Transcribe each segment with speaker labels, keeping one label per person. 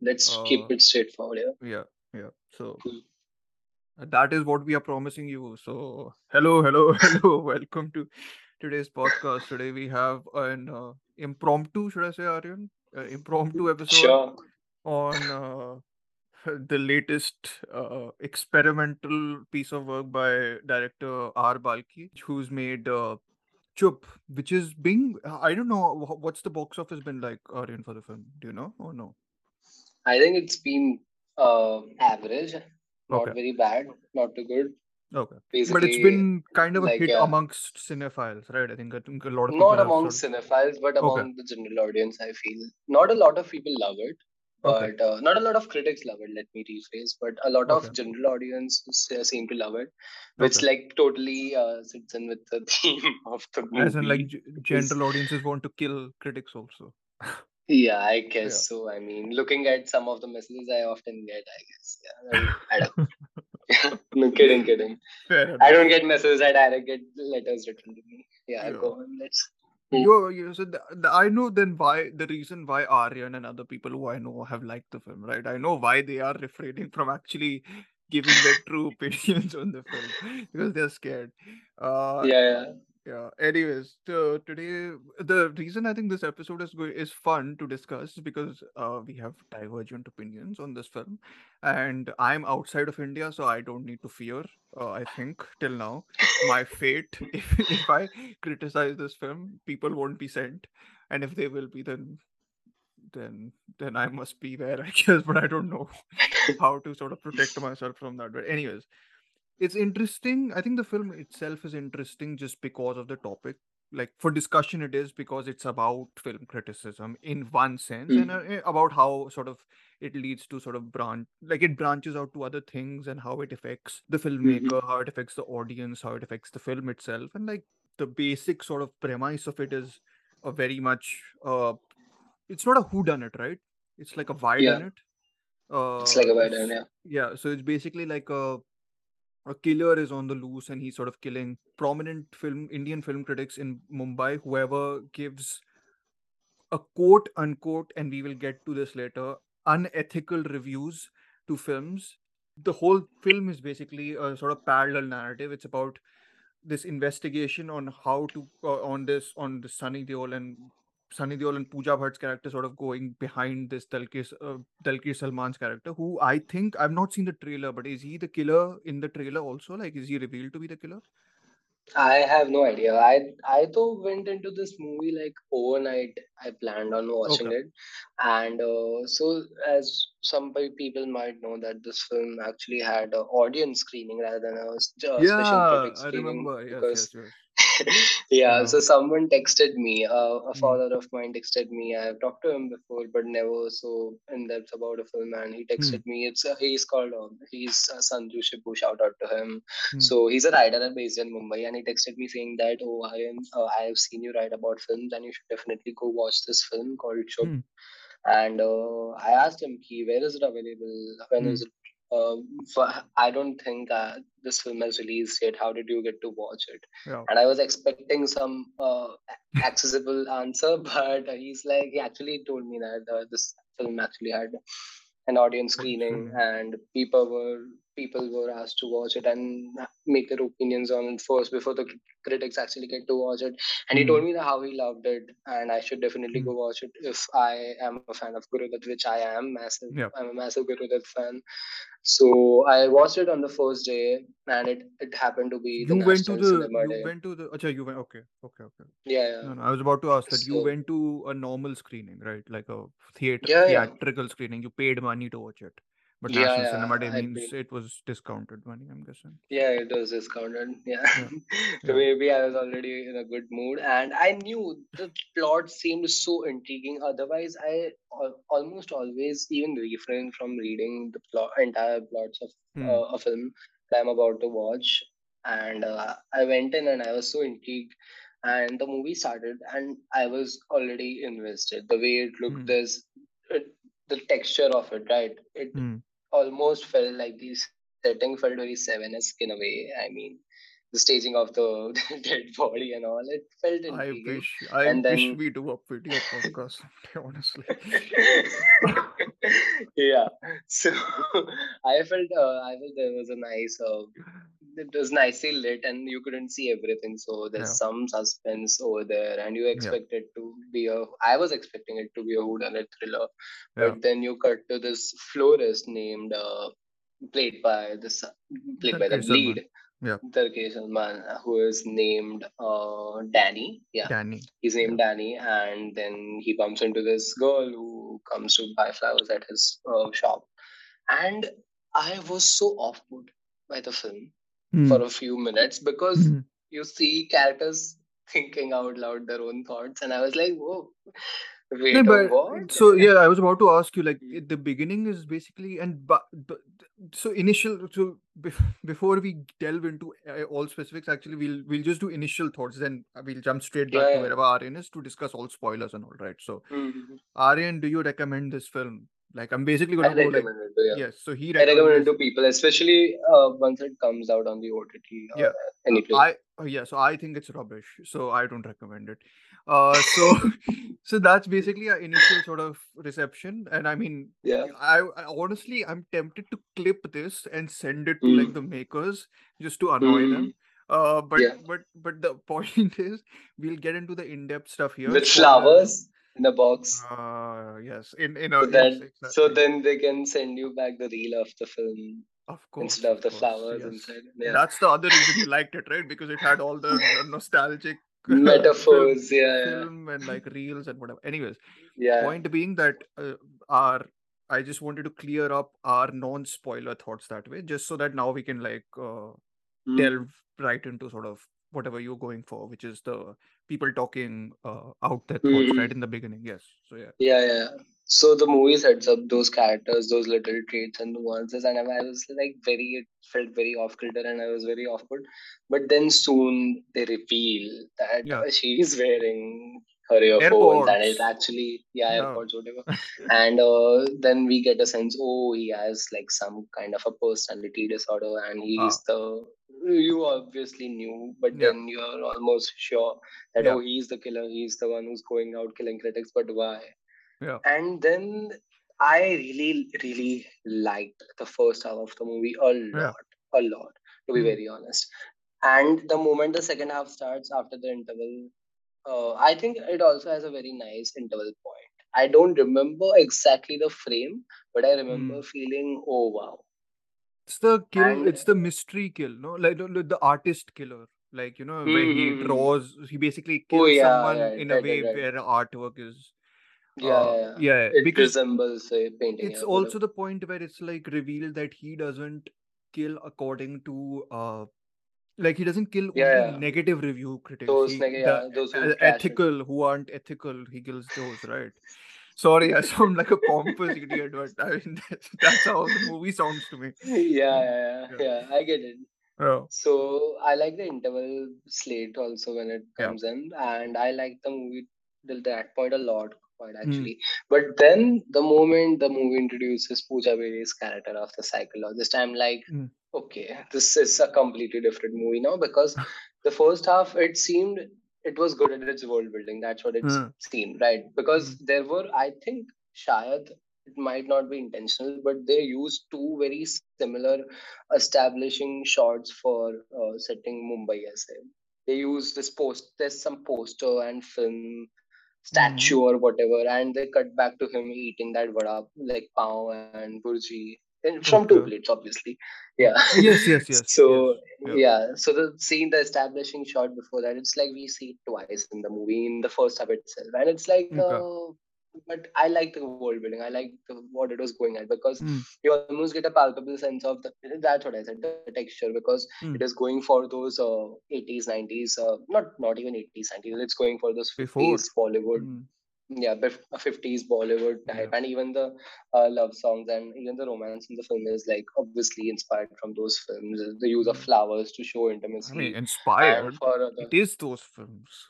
Speaker 1: Let's keep
Speaker 2: Uh,
Speaker 1: it straightforward here.
Speaker 2: yeah, yeah. So
Speaker 1: Hmm.
Speaker 2: that is what we are promising you. So hello, hello, hello. Welcome to today's podcast. Today we have an uh, impromptu, should I say, Aryan? Uh, impromptu episode
Speaker 1: Sure.
Speaker 2: on uh, the latest uh, experimental piece of work by director R. Balki, who's made uh, Chup, which is being I don't know what's the box office been like, Aryan, for the film. Do you know or no?
Speaker 1: I think it's been uh, average, not
Speaker 2: Okay,
Speaker 1: very bad, not too good.
Speaker 2: okay. But it's been kind of a
Speaker 1: like
Speaker 2: hit
Speaker 1: yeah,
Speaker 2: amongst cinephiles, right? I think I think a lot of people
Speaker 1: not
Speaker 2: have
Speaker 1: among
Speaker 2: sort
Speaker 1: cinephiles, but
Speaker 2: okay,
Speaker 1: among the general audience. I feel not a lot of people love it,
Speaker 2: okay,
Speaker 1: but uh, not a lot of critics love it. Let me rephrase, but a lot
Speaker 2: okay,
Speaker 1: of general audience seem to love it, which
Speaker 2: okay.
Speaker 1: like totally uh, sits in with the theme of the
Speaker 2: As in, like general audiences want to kill critics also.
Speaker 1: yeah, I
Speaker 2: Yeah.
Speaker 1: guess so. I mean, looking at some of the messages I often get, I guess yeah, I don't. no, kidding, kidding. I don't get messages. I direct get letters written to me. Yeah,
Speaker 2: Yeah.
Speaker 1: go on. Let's.
Speaker 2: You, you so the, the, I know then why the reason why Aryan and other people who I know have liked the film, right? I know why they are refraining from actually giving their true opinions on the film because they're scared. Uh,
Speaker 1: Yeah, yeah.
Speaker 2: Yeah. Anyways, so today the reason I think this episode is good is fun to discuss because uh, we have divergent opinions on this film, and I'm outside of India, so I don't need to fear. Uh, I think till now my fate if if I criticize this film, people won't be sent, and if they will be, then then then I must be there, I guess. But I don't know how to sort of protect myself from that. But anyways, it's interesting. I think the film itself is interesting just because of the topic. Like for discussion, it is because it's about film criticism in one sense, and uh, eh, about how sort of it leads to sort of branch, like it branches out to other things, and how it affects the
Speaker 1: Mhm.
Speaker 2: filmmaker, how it affects the audience, how it affects the film itself, and like the basic sort of premise of it is a very much uh, it's not a who done it, right? It's like a why
Speaker 1: Yeah,
Speaker 2: done it.
Speaker 1: it's
Speaker 2: Uh,
Speaker 1: like a wide
Speaker 2: it's
Speaker 1: yeah.
Speaker 2: yeah, so it's basically like a a killer is on the loose and he's sort of killing prominent film Indian film critics in Mumbai. Whoever gives a quote unquote, and we will get to this later, unethical reviews to films. The whole film is basically a sort of parallel narrative. It's about this investigation on how to uh, on this on the Sunny Deol and Sunny Deol and Pooja Bhatt's character sort of going behind this Dulquer uh, Salman's character, who I think I've not seen the trailer, but is he the killer in the trailer also? Like, is he revealed to be the killer?
Speaker 1: I have no idea. I I though went into this movie like overnight. I planned on watching
Speaker 2: Okay.
Speaker 1: it, and uh, so as some people might know that this film actually had an audience screening rather than a uh, special
Speaker 2: Yeah,
Speaker 1: critic
Speaker 2: I remember. Yes,
Speaker 1: because
Speaker 2: yes, yes.
Speaker 1: yeah. So someone texted me. Uh, a
Speaker 2: Mm,
Speaker 1: father of mine texted me. I have talked to him before, but never so in depth about a film. And he texted
Speaker 2: mm,
Speaker 1: me. It's uh, he's called um, he's uh, Sanju Shibu. Shout out to him
Speaker 2: mm,
Speaker 1: so he's a writer and based in Mumbai, and he texted me saying that, "Oh, I am. Uh, I have seen you write about films, and you should definitely go watch this film called Chup."
Speaker 2: mm,
Speaker 1: And uh, I asked him, "Ki, where is it available? When is it?" Uh, for, I don't think uh, this film has released yet. How did you get to watch it?
Speaker 2: Yeah.
Speaker 1: And I was expecting some uh, accessible answer, but he's like, he actually told me that uh, this film actually had an audience screening. and people were people were asked to watch it and make their opinions on it first before the critics actually get to watch it and he told
Speaker 2: Mm,
Speaker 1: me that how he loved it and i should definitely
Speaker 2: mm.
Speaker 1: go watch it if i am a fan of guru Dutt, which i am massive
Speaker 2: Yeah.
Speaker 1: i'm a massive guru Dutt fan so i watched it on the first day and it it happened to be the
Speaker 2: You went to the you
Speaker 1: day
Speaker 2: went to the Acha, you went okay, okay, okay.
Speaker 1: yeah yeah
Speaker 2: No, no, I was about to ask that you went to a normal screening, right? Like a theater
Speaker 1: yeah yeah
Speaker 2: theatrical screening. You paid money to watch it. But
Speaker 1: yeah
Speaker 2: National
Speaker 1: yeah
Speaker 2: Cinema Day
Speaker 1: i
Speaker 2: means it was discounted money, I'm guessing.
Speaker 1: Yeah, it was discounted. Yeah.
Speaker 2: Yeah,
Speaker 1: So maybe I was already in a good mood, and I knew the plot seemed so intriguing. Otherwise, I almost always even refrain from reading the plot, entire plots of
Speaker 2: Hmm.
Speaker 1: uh, a film that I'm about to watch. And uh, I went in and I was so intrigued. And the movie started, and I was already invested. The way it looked,
Speaker 2: Hmm.
Speaker 1: this, it, the texture of it, right? It
Speaker 2: Hmm.
Speaker 1: Almost felt like the setting felt very seven-esque in a way. I mean, the staging of the dead body and all, it felt
Speaker 2: I wish I
Speaker 1: And
Speaker 2: wish
Speaker 1: then
Speaker 2: we do a video podcast someday, honestly.
Speaker 1: yeah. So I felt uh, I felt there was a nice uh, it was nicely lit and you couldn't see everything. So there's
Speaker 2: Yeah.
Speaker 1: some suspense over there, and you
Speaker 2: Yeah.
Speaker 1: expect it to be a. I was expecting it to be a whodunit thriller,
Speaker 2: Yeah.
Speaker 1: but then you cut to this florist named, uh, played by this, played by the lead,
Speaker 2: Yeah.
Speaker 1: Dulquer Salman, who is named uh, Danny. Yeah,
Speaker 2: Danny.
Speaker 1: he's named Danny, and then he bumps into this girl who comes to buy flowers at his uh, shop, and I was so off put by the film
Speaker 2: Hmm.
Speaker 1: for a few minutes because
Speaker 2: Mhm.
Speaker 1: you see characters thinking out loud their own thoughts, and I was like, "Whoa, wait,
Speaker 2: No, but
Speaker 1: what?"
Speaker 2: so yeah, I was about to ask you like
Speaker 1: Mm.
Speaker 2: the beginning is basically and but, but so initial so before we delve into uh, all specifics, actually we'll we'll just do initial thoughts, then we'll jump straight back
Speaker 1: Yeah,
Speaker 2: to
Speaker 1: yeah.
Speaker 2: wherever Aryan is to discuss all spoilers and all right. So
Speaker 1: Mhm.
Speaker 2: Aryan, do you recommend this film? Like I'm basically gonna go like
Speaker 1: it to yeah.
Speaker 2: yes. So he
Speaker 1: I recommend
Speaker 2: recommended
Speaker 1: it to people, especially uh, once it comes out on the OTT
Speaker 2: Yeah.
Speaker 1: any
Speaker 2: Uh,
Speaker 1: place.
Speaker 2: I oh, yeah, so I think it's rubbish. So I don't recommend it. Uh, so so that's basically our initial sort of reception, and I mean,
Speaker 1: Yeah.
Speaker 2: I, I honestly I'm tempted to clip this and send it to like
Speaker 1: Mm.
Speaker 2: the makers just to annoy them.
Speaker 1: Mm.
Speaker 2: Uh, but
Speaker 1: Yeah.
Speaker 2: but but the point is, we'll get into the in-depth stuff here.
Speaker 1: With flowers in a box.
Speaker 2: Uh, yes, in in
Speaker 1: So
Speaker 2: a yes,
Speaker 1: that so then they can send you back the reel of the film
Speaker 2: Of course,
Speaker 1: instead of the flowers
Speaker 2: yes.
Speaker 1: inside. Yeah.
Speaker 2: That's the other reason you liked it, right? Because it had all the nostalgic
Speaker 1: Metaphors, yeah, yeah.
Speaker 2: film and like reels and whatever. Anyways,
Speaker 1: Yeah.
Speaker 2: point being that uh, our I just wanted to clear up our non-spoiler thoughts that way, just so that now we can like uh,
Speaker 1: Mm.
Speaker 2: delve right into sort of whatever you're going for, which is the people talking uh, out thoughts
Speaker 1: Mhm.
Speaker 2: right in the beginning. Yes. So yeah.
Speaker 1: Yeah, yeah. So the movie sets up those characters, those little traits and nuances, and I was like very, it felt very off kilter, and I was very off put. But then soon they reveal that
Speaker 2: Yeah.
Speaker 1: she is wearing and it's
Speaker 2: AirPods.
Speaker 1: actually yeah,
Speaker 2: Yeah.
Speaker 1: AirPods, whatever. and uh, then we get a sense, oh, he has like some kind of a personality disorder, and he's
Speaker 2: Ah.
Speaker 1: the. You obviously knew, but
Speaker 2: Yeah.
Speaker 1: then you're almost sure that
Speaker 2: Yeah.
Speaker 1: oh, he's the killer, he's the one who's going out killing critics, but why?
Speaker 2: Yeah.
Speaker 1: And then I really, really liked the first half of the movie a
Speaker 2: Yeah.
Speaker 1: lot, a lot, to be
Speaker 2: Hmm.
Speaker 1: very honest. And the moment the second half starts after the interval, uh, I think it also has a very nice interval point. I don't remember exactly the frame, but I remember
Speaker 2: Hmm.
Speaker 1: feeling, oh wow.
Speaker 2: It's the kill.
Speaker 1: And
Speaker 2: It's the mystery kill, no? Like the, artist killer, like you know, where he
Speaker 1: Hmm.
Speaker 2: draws. He basically
Speaker 1: oh
Speaker 2: kills
Speaker 1: yeah,
Speaker 2: someone
Speaker 1: right,
Speaker 2: in a way
Speaker 1: right, right.
Speaker 2: where artwork is.
Speaker 1: Yeah,
Speaker 2: Uh,
Speaker 1: yeah, yeah.
Speaker 2: yeah,
Speaker 1: It
Speaker 2: because
Speaker 1: resembles a painting,
Speaker 2: it's also the point where it's like revealed that he doesn't kill according to uh like he doesn't kill only
Speaker 1: Yeah, yeah.
Speaker 2: negative review critics.
Speaker 1: Those,
Speaker 2: He
Speaker 1: neg- yeah, those who
Speaker 2: ethical who aren't ethical, he kills those, right? Sorry, I sound like a pompous idiot, but I mean that's, that's how the movie sounds to me.
Speaker 1: yeah, yeah, yeah,
Speaker 2: Yeah.
Speaker 1: I get it.
Speaker 2: Oh,
Speaker 1: So I like the interval slate also when it comes in, and I like the movie till that point a lot, quite
Speaker 2: Mm.
Speaker 1: actually. But then the moment the movie introduces Pooja Bedi's character of the psychologist, I'm like,
Speaker 2: Mm.
Speaker 1: Okay, this is a completely different movie now because the first half it seemed it was good at its world building. That's what it
Speaker 2: Mm.
Speaker 1: seemed, right? Because
Speaker 2: Mm.
Speaker 1: there were, I think, Shayad, it might not be intentional, but they used two very similar establishing shots for uh, setting Mumbai as. They used this post, there's some poster and film statue
Speaker 2: Mm.
Speaker 1: or whatever, and they cut back to him eating that vada, like pav and burji, and from two plates, obviously. Yeah.
Speaker 2: Yes, yes, yes,
Speaker 1: so
Speaker 2: yes. Yeah.
Speaker 1: so the scene, the establishing shot before that, it's like we see it twice in the movie in the first half itself, and it's like,
Speaker 2: Okay.
Speaker 1: uh, but I like the world building. I like the, what it was going at because
Speaker 2: Mm.
Speaker 1: you almost get a palpable sense of the. That's what I said, the texture, because
Speaker 2: Mm.
Speaker 1: it is going for those uh, 80s, 90s, uh, not not even 80s, 90s. It's going for those
Speaker 2: Before.
Speaker 1: 50s Bollywood
Speaker 2: Mm.
Speaker 1: Yeah bef- uh, 50s bollywood type
Speaker 2: Yeah.
Speaker 1: and even the uh, love songs and even the romance in the film is like obviously inspired from those films the use of
Speaker 2: Mm.
Speaker 1: flowers to show
Speaker 2: I
Speaker 1: intimacy
Speaker 2: mean, inspired.
Speaker 1: for other
Speaker 2: It is those films.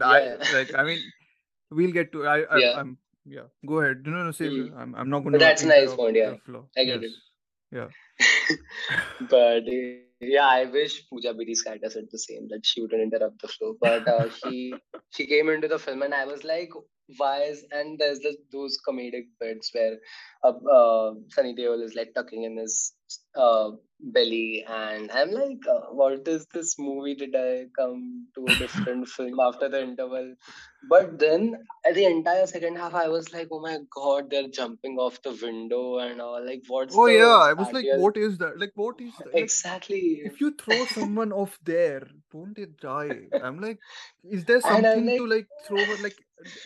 Speaker 2: I like. I mean, we'll get to. I. I
Speaker 1: yeah
Speaker 2: I'm. Yeah. Go ahead. No, no, no. Say.
Speaker 1: mm.
Speaker 2: I'm. I'm not to
Speaker 1: that's a nice point yeah i get
Speaker 2: Yes.
Speaker 1: it
Speaker 2: Yeah.
Speaker 1: but uh, yeah i wish Pooja Bedi's character said the same that she wouldn't interrupt the flow. But uh, she she came into the film and i was like why is and there's this, those comedic bits where uh, uh, Sunny Deol is like tucking in his uh, belly and i'm like uh, what is this movie? Did i come to a different film after the interval? But then at the entire second half i was like oh my god they're jumping off the window and all. Like what's
Speaker 2: oh yeah i was like what is that? Like what is that?
Speaker 1: exactly.
Speaker 2: like, if you throw someone off there won't they die? I'm like is there something
Speaker 1: like,
Speaker 2: to like throw like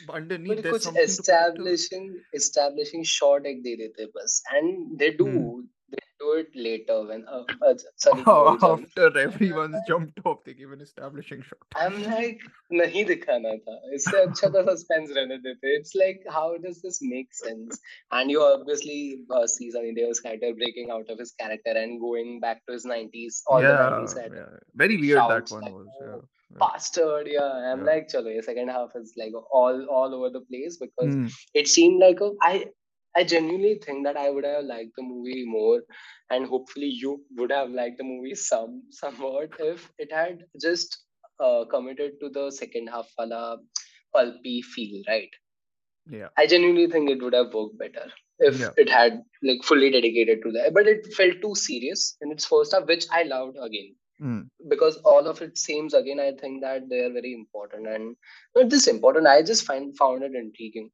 Speaker 2: underneath? There's to
Speaker 1: establishing establishing shot ek de and they do.
Speaker 2: Hmm
Speaker 1: do it later when uh, uh, sorry oh,
Speaker 2: after everyone's jumped off they give an establishing shot
Speaker 1: i'm like nahi dikhana tha isse acha suspense it's like how does this make sense and you obviously uh, see Sunny Deol's character breaking out of his character and going back to his 90s all yeah, the 90s
Speaker 2: yeah. very weird that one
Speaker 1: like,
Speaker 2: was
Speaker 1: oh,
Speaker 2: yeah. Yeah.
Speaker 1: bastard yeah i'm
Speaker 2: yeah.
Speaker 1: like chalo second half is like all all over the place because
Speaker 2: mm.
Speaker 1: it seemed like a, I i genuinely think that i would have liked the movie more and hopefully you would have liked the movie some somewhat if it had just uh, committed to the second half wala pulpy feel right
Speaker 2: Yeah.
Speaker 1: i genuinely think it would have worked better if
Speaker 2: Yeah.
Speaker 1: it had like fully dedicated to that but it felt too serious in its first half which i loved again
Speaker 2: Hmm.
Speaker 1: because all of it seems again i think that they are very important and not this important i just find found it intriguing.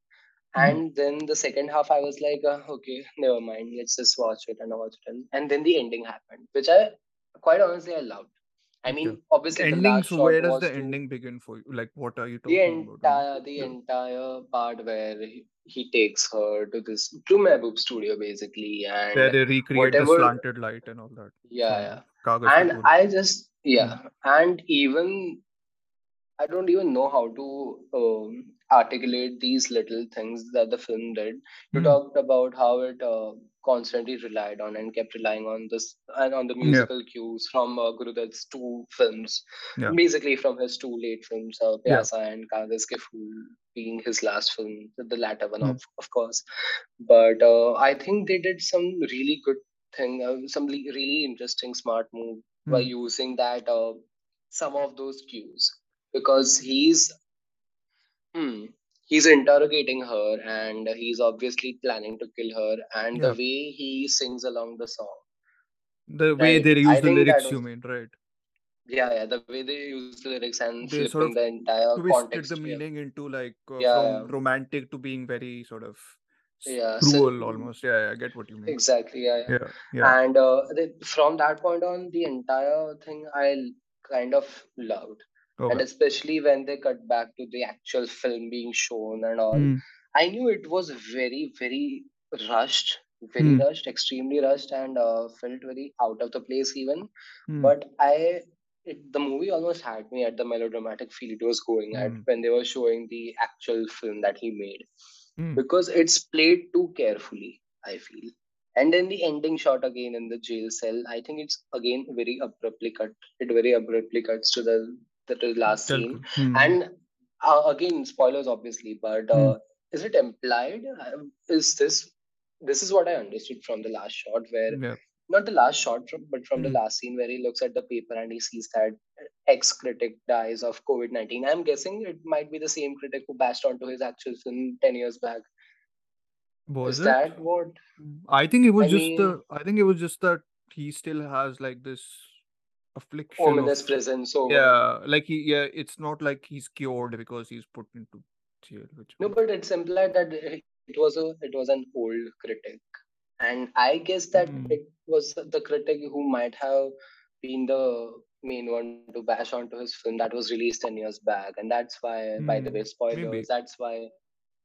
Speaker 1: And then the second half i was like uh, okay never mind let's just watch it and watch it and, and then the ending happened which i quite honestly i loved i mean
Speaker 2: Okay.
Speaker 1: obviously the
Speaker 2: Ending.
Speaker 1: last
Speaker 2: So where does the ending begin for you? Like, what are you
Speaker 1: the
Speaker 2: talking about? I
Speaker 1: entire the
Speaker 2: yeah.
Speaker 1: entire part where he, he takes her to this to Mehboob studio basically
Speaker 2: Where
Speaker 1: and
Speaker 2: they recreate the
Speaker 1: whatever
Speaker 2: slanted light and all that
Speaker 1: yeah yeah and i just
Speaker 2: Hmm.
Speaker 1: yeah and even I don't even know how to um, articulate these little things that the film did. You
Speaker 2: Hmm.
Speaker 1: talked about how it uh, constantly relied on and kept relying on this and on the
Speaker 2: Yeah.
Speaker 1: musical cues from uh, Guru Dutt's two films,
Speaker 2: Yeah.
Speaker 1: basically from his two late films, uh,
Speaker 2: Yeah.
Speaker 1: And Kaagaz Ke Phool being his last film, the latter one,
Speaker 2: Hmm.
Speaker 1: of, of course. But uh, I think they did some really good thing, uh, some really interesting, smart move by
Speaker 2: Hmm.
Speaker 1: using that uh, some of those cues because he's hmm, he's interrogating her and he's obviously planning to kill her and the
Speaker 2: Yeah.
Speaker 1: way he sings along the song
Speaker 2: The way
Speaker 1: right
Speaker 2: they
Speaker 1: i
Speaker 2: use the
Speaker 1: think that
Speaker 2: lyrics, you mean, right?
Speaker 1: yeah yeah the way they use the lyrics and
Speaker 2: They sort
Speaker 1: flipping
Speaker 2: of
Speaker 1: the entire
Speaker 2: twisted
Speaker 1: context
Speaker 2: the
Speaker 1: yeah
Speaker 2: meaning into like uh,
Speaker 1: yeah
Speaker 2: from romantic to being very sort of s-
Speaker 1: yeah. so
Speaker 2: cruel almost. Yeah, yeah, I get what you mean.
Speaker 1: exactly yeah, yeah.
Speaker 2: Yeah, yeah.
Speaker 1: and uh, the, from that point on the entire thing i l- kind of loved and especially when they cut back to the actual film being shown and all
Speaker 2: Hmm.
Speaker 1: i knew it was very very rushed very
Speaker 2: Hmm.
Speaker 1: rushed extremely rushed and uh, felt very out of the place even
Speaker 2: Hmm.
Speaker 1: but i it, the movie almost had me at the melodramatic feel it was going at
Speaker 2: Hmm.
Speaker 1: when they were showing the actual film that he made
Speaker 2: Hmm.
Speaker 1: because it's played too carefully i feel and then the ending shot again in the jail cell i think it's again very abruptly cut it very abruptly cuts to the the, the last scene
Speaker 2: Hmm.
Speaker 1: and uh, again spoilers obviously but
Speaker 2: Hmm.
Speaker 1: uh, is it implied Uh, is this this is what i understood from the last shot where
Speaker 2: Yeah.
Speaker 1: not the last shot from, but from the
Speaker 2: Hmm.
Speaker 1: last scene where he looks at the paper and he sees that ex critic dies of COVID 19. I'm guessing it might be the same critic who bashed onto his actual film 10 years back.
Speaker 2: Was
Speaker 1: Is
Speaker 2: it?
Speaker 1: that what?
Speaker 2: I think it was
Speaker 1: I
Speaker 2: just
Speaker 1: mean,
Speaker 2: the. I think it was just that he still has like this affliction of.
Speaker 1: ominous presence over.
Speaker 2: Yeah, like he. Yeah, it's not like he's cured because he's put into jail. Which.
Speaker 1: No, but it's implied that it it was a it was an old critic, and I guess that
Speaker 2: Hmm.
Speaker 1: it was the critic who might have been the main one to bash onto his film that was released 10 years back and that's why by the
Speaker 2: Hmm.
Speaker 1: way
Speaker 2: Maybe.
Speaker 1: spoilers that's why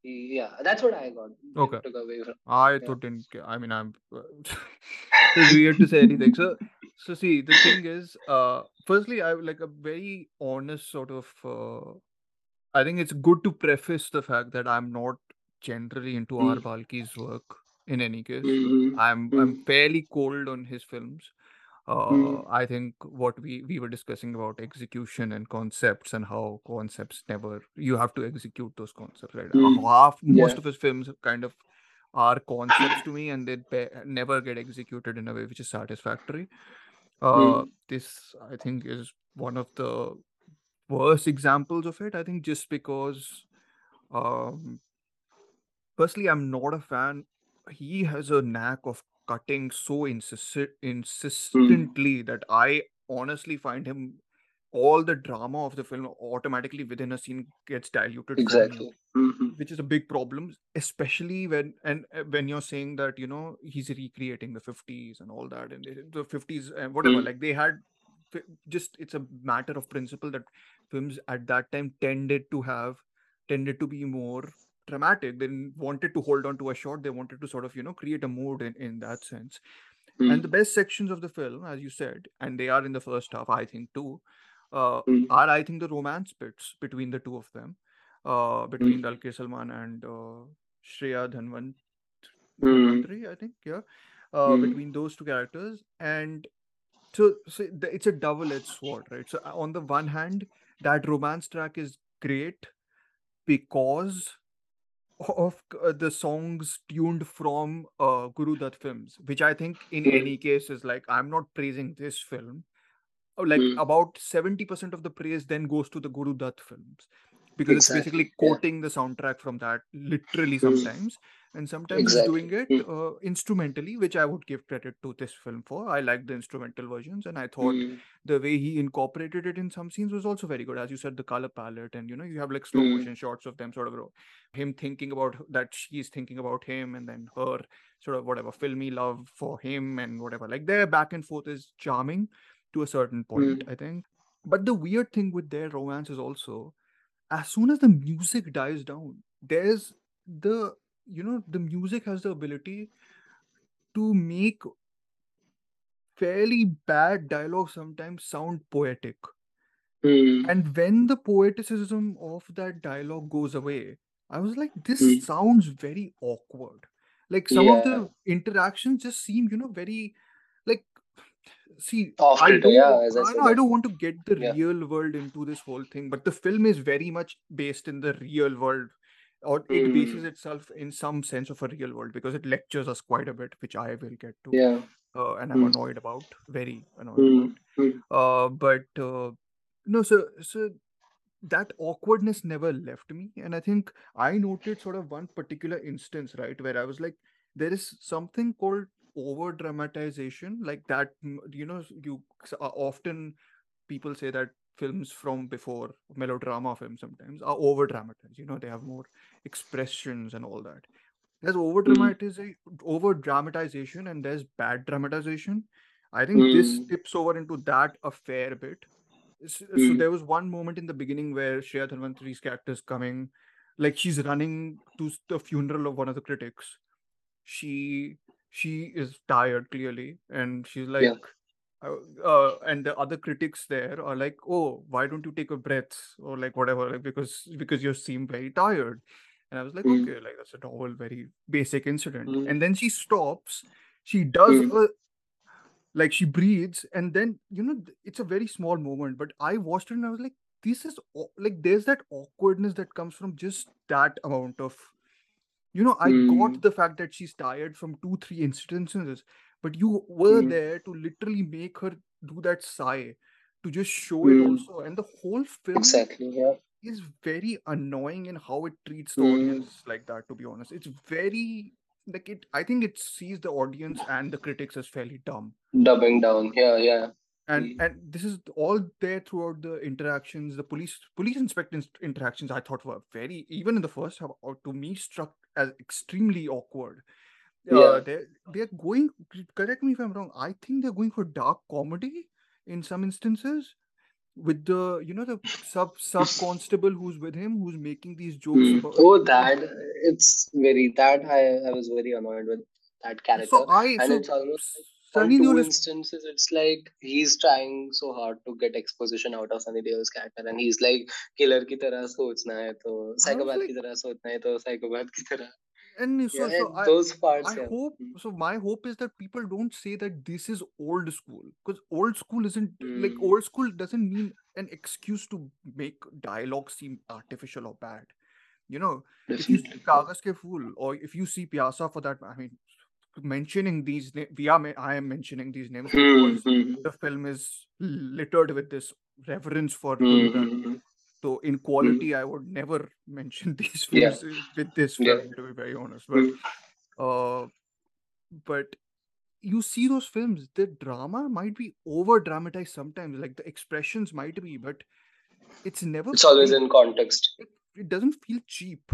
Speaker 1: yeah that's what i got
Speaker 2: Okay.
Speaker 1: took away from
Speaker 2: I
Speaker 1: yeah
Speaker 2: thought didn't. I mean, I'm. it's weird to say anything. So, so see, the thing is, uh, firstly, I like a very honest sort of. Uh, I think it's good to preface the fact that I'm not generally into R.
Speaker 1: Mm.
Speaker 2: Balki's work. In any case,
Speaker 1: Mhm.
Speaker 2: I'm I'm
Speaker 1: Mm.
Speaker 2: fairly cold on his films. Uh,
Speaker 1: Mm.
Speaker 2: I think what we we were discussing about execution and concepts and how concepts never you have to execute those concepts, right?
Speaker 1: Mm.
Speaker 2: Half most of his films kind of are concepts to me, and they never get executed in a way which is satisfactory. Uh,
Speaker 1: Mm.
Speaker 2: this I think is one of the worst examples of it. I think just because Um, firstly, I'm not a fan. He has a knack of cutting so insist-
Speaker 1: Mm.
Speaker 2: insistently that I honestly find him all the drama of the film automatically within a scene gets diluted
Speaker 1: Exactly. hmm
Speaker 2: which is a big problem especially when and uh, when you're saying that you know he's recreating the 50s and all that and the 50s and whatever
Speaker 1: Mm.
Speaker 2: like they had just it's a matter of principle that films at that time tended to have tended to be more dramatic they wanted to hold on to a shot they wanted to sort of you know create a mood in, in that sense and the
Speaker 1: Mm.
Speaker 2: best sections of the film as you said and they are in the first half i think too uh,
Speaker 1: Mm.
Speaker 2: are i think the romance bits between the two of them uh, between
Speaker 1: Mm.
Speaker 2: Dulquer Salman and uh, Shreya Dhanwant
Speaker 1: Mm.
Speaker 2: I think, yeah, uh,
Speaker 1: Mm.
Speaker 2: between those two characters, and so, so it's a double-edged sword, right? So on the one hand, that romance track is great because of uh, the songs tuned from uh, Guru Dutt films, which I think in
Speaker 1: Mm.
Speaker 2: any case is like I'm not praising this film. Uh, Like
Speaker 1: Mm.
Speaker 2: about 70% of the praise then goes to the Guru Dutt films because it's
Speaker 1: Exactly.
Speaker 2: basically
Speaker 1: Yeah.
Speaker 2: quoting the soundtrack from that literally
Speaker 1: Mm.
Speaker 2: sometimes and sometimes it's
Speaker 1: Exactly.
Speaker 2: doing it
Speaker 1: Mm.
Speaker 2: uh, instrumentally which i would give credit to this film for i like the instrumental versions and i thought
Speaker 1: Mm.
Speaker 2: the way he incorporated it in some scenes was also very good as you said the color palette and you know you have like slow
Speaker 1: Mm.
Speaker 2: motion shots of them sort of him thinking about that she's thinking about him and then her sort of whatever filmy love for him and whatever like their back and forth is charming to a certain point
Speaker 1: Mm.
Speaker 2: i think but the weird thing with their romance is also as soon as the music dies down there's the you know the music has the ability to make fairly bad dialogue sometimes sound poetic
Speaker 1: Mm.
Speaker 2: and when the poeticism of that dialogue goes away i was like this
Speaker 1: Mm.
Speaker 2: sounds very awkward like some of the interactions just seem you know very see i don't
Speaker 1: Yeah. I
Speaker 2: i know i don't want to get the
Speaker 1: Yeah.
Speaker 2: real world into this whole thing but the film is very much based in the real world or it bases
Speaker 1: Mm.
Speaker 2: itself in some sense of a real world because it lectures us quite a bit which i will get to
Speaker 1: Yeah.
Speaker 2: uh, and i'm
Speaker 1: Mm.
Speaker 2: annoyed about very annoyed
Speaker 1: Mm.
Speaker 2: about
Speaker 1: Mm.
Speaker 2: uh but uh, no so so that awkwardness never left me and i think i noted sort of one particular instance right where i was like there is something called over dramatization like that mm, you know you uh, often people say that films from before melodrama films sometimes are over dramatized you know they have more expressions and all that there's over
Speaker 1: Mm.
Speaker 2: dramatization over dramatization and there's bad dramatization i think this
Speaker 1: Mm.
Speaker 2: tips over into that a fair bit so
Speaker 1: Mm.
Speaker 2: there was one moment in the beginning where Shreya Dhanwanthary's character is coming, like she's running to the funeral of one of the critics. She she is tired clearly, and she's
Speaker 1: Yeah.
Speaker 2: like, uh, uh, and the other critics there are like, "Oh, why don't you take a breath or like whatever, like because because you seem very tired." And I was like,
Speaker 1: Mm.
Speaker 2: "Okay, like that's a normal, very basic incident."
Speaker 1: Mm.
Speaker 2: And then she stops. She does
Speaker 1: Mm.
Speaker 2: a like she breathes and then you know it's a very small moment but i watched it and i was like this is like there's that awkwardness that comes from just that amount of you know i got
Speaker 1: Mm.
Speaker 2: the fact that she's tired from two three instances but you were
Speaker 1: Mm.
Speaker 2: there to literally make her do that sigh to just show it
Speaker 1: Mm.
Speaker 2: also and the whole film
Speaker 1: Exactly. Yeah.
Speaker 2: is very annoying in how it treats the
Speaker 1: Mm.
Speaker 2: audience like that to be honest it's very like it i think it sees the audience and the critics as fairly dumb
Speaker 1: Dubbing down. Yeah. Yeah.
Speaker 2: And
Speaker 1: Mm.
Speaker 2: and this is all there throughout the interactions the police police inspector interactions i thought were very even in the first half to me struck as extremely awkward uh
Speaker 1: Yeah.
Speaker 2: they they're going correct me if i'm wrong i think they're going for dark comedy in some instances with the you know the sub sub constable who's with him who's making these jokes
Speaker 1: Mm.
Speaker 2: about
Speaker 1: Oh, that it's very that I I was very annoyed with that
Speaker 2: so
Speaker 1: character,
Speaker 2: i
Speaker 1: and
Speaker 2: so
Speaker 1: it's almost
Speaker 2: Sunny Deol is...
Speaker 1: instances, it's like he's trying so hard to get exposition out of Sunny Deol's character, and he's like killer ki tarah sochna
Speaker 2: hai to
Speaker 1: psychopath
Speaker 2: like...
Speaker 1: ki tarah sochna hai to psychopath ki tarah.
Speaker 2: And so,
Speaker 1: yeah,
Speaker 2: so I,
Speaker 1: those parts.
Speaker 2: I
Speaker 1: yeah.
Speaker 2: hope
Speaker 1: hmm.
Speaker 2: so. My hope is that people don't say that this is old school because old school isn't mm. like
Speaker 1: hmm.
Speaker 2: old school doesn't mean an excuse to make dialogue seem artificial or bad. You know, if you see Kaagaz Ke Phool or if you see Pyasa for that, I mean, mentioning these names, we are, I am mentioning these names
Speaker 1: Hmm.
Speaker 2: because
Speaker 1: Hmm.
Speaker 2: the film is littered with this reverence for
Speaker 1: Hmm.
Speaker 2: Guru Dutt.
Speaker 1: hmm, hmm.
Speaker 2: So in quality, I would never mention these films uh, with this
Speaker 1: Yeah.
Speaker 2: to be very honest. But uh, but you see those films, the drama might be over dramatized sometimes. Like the expressions might be, but it's never
Speaker 1: It's always in context.
Speaker 2: It, it doesn't feel cheap.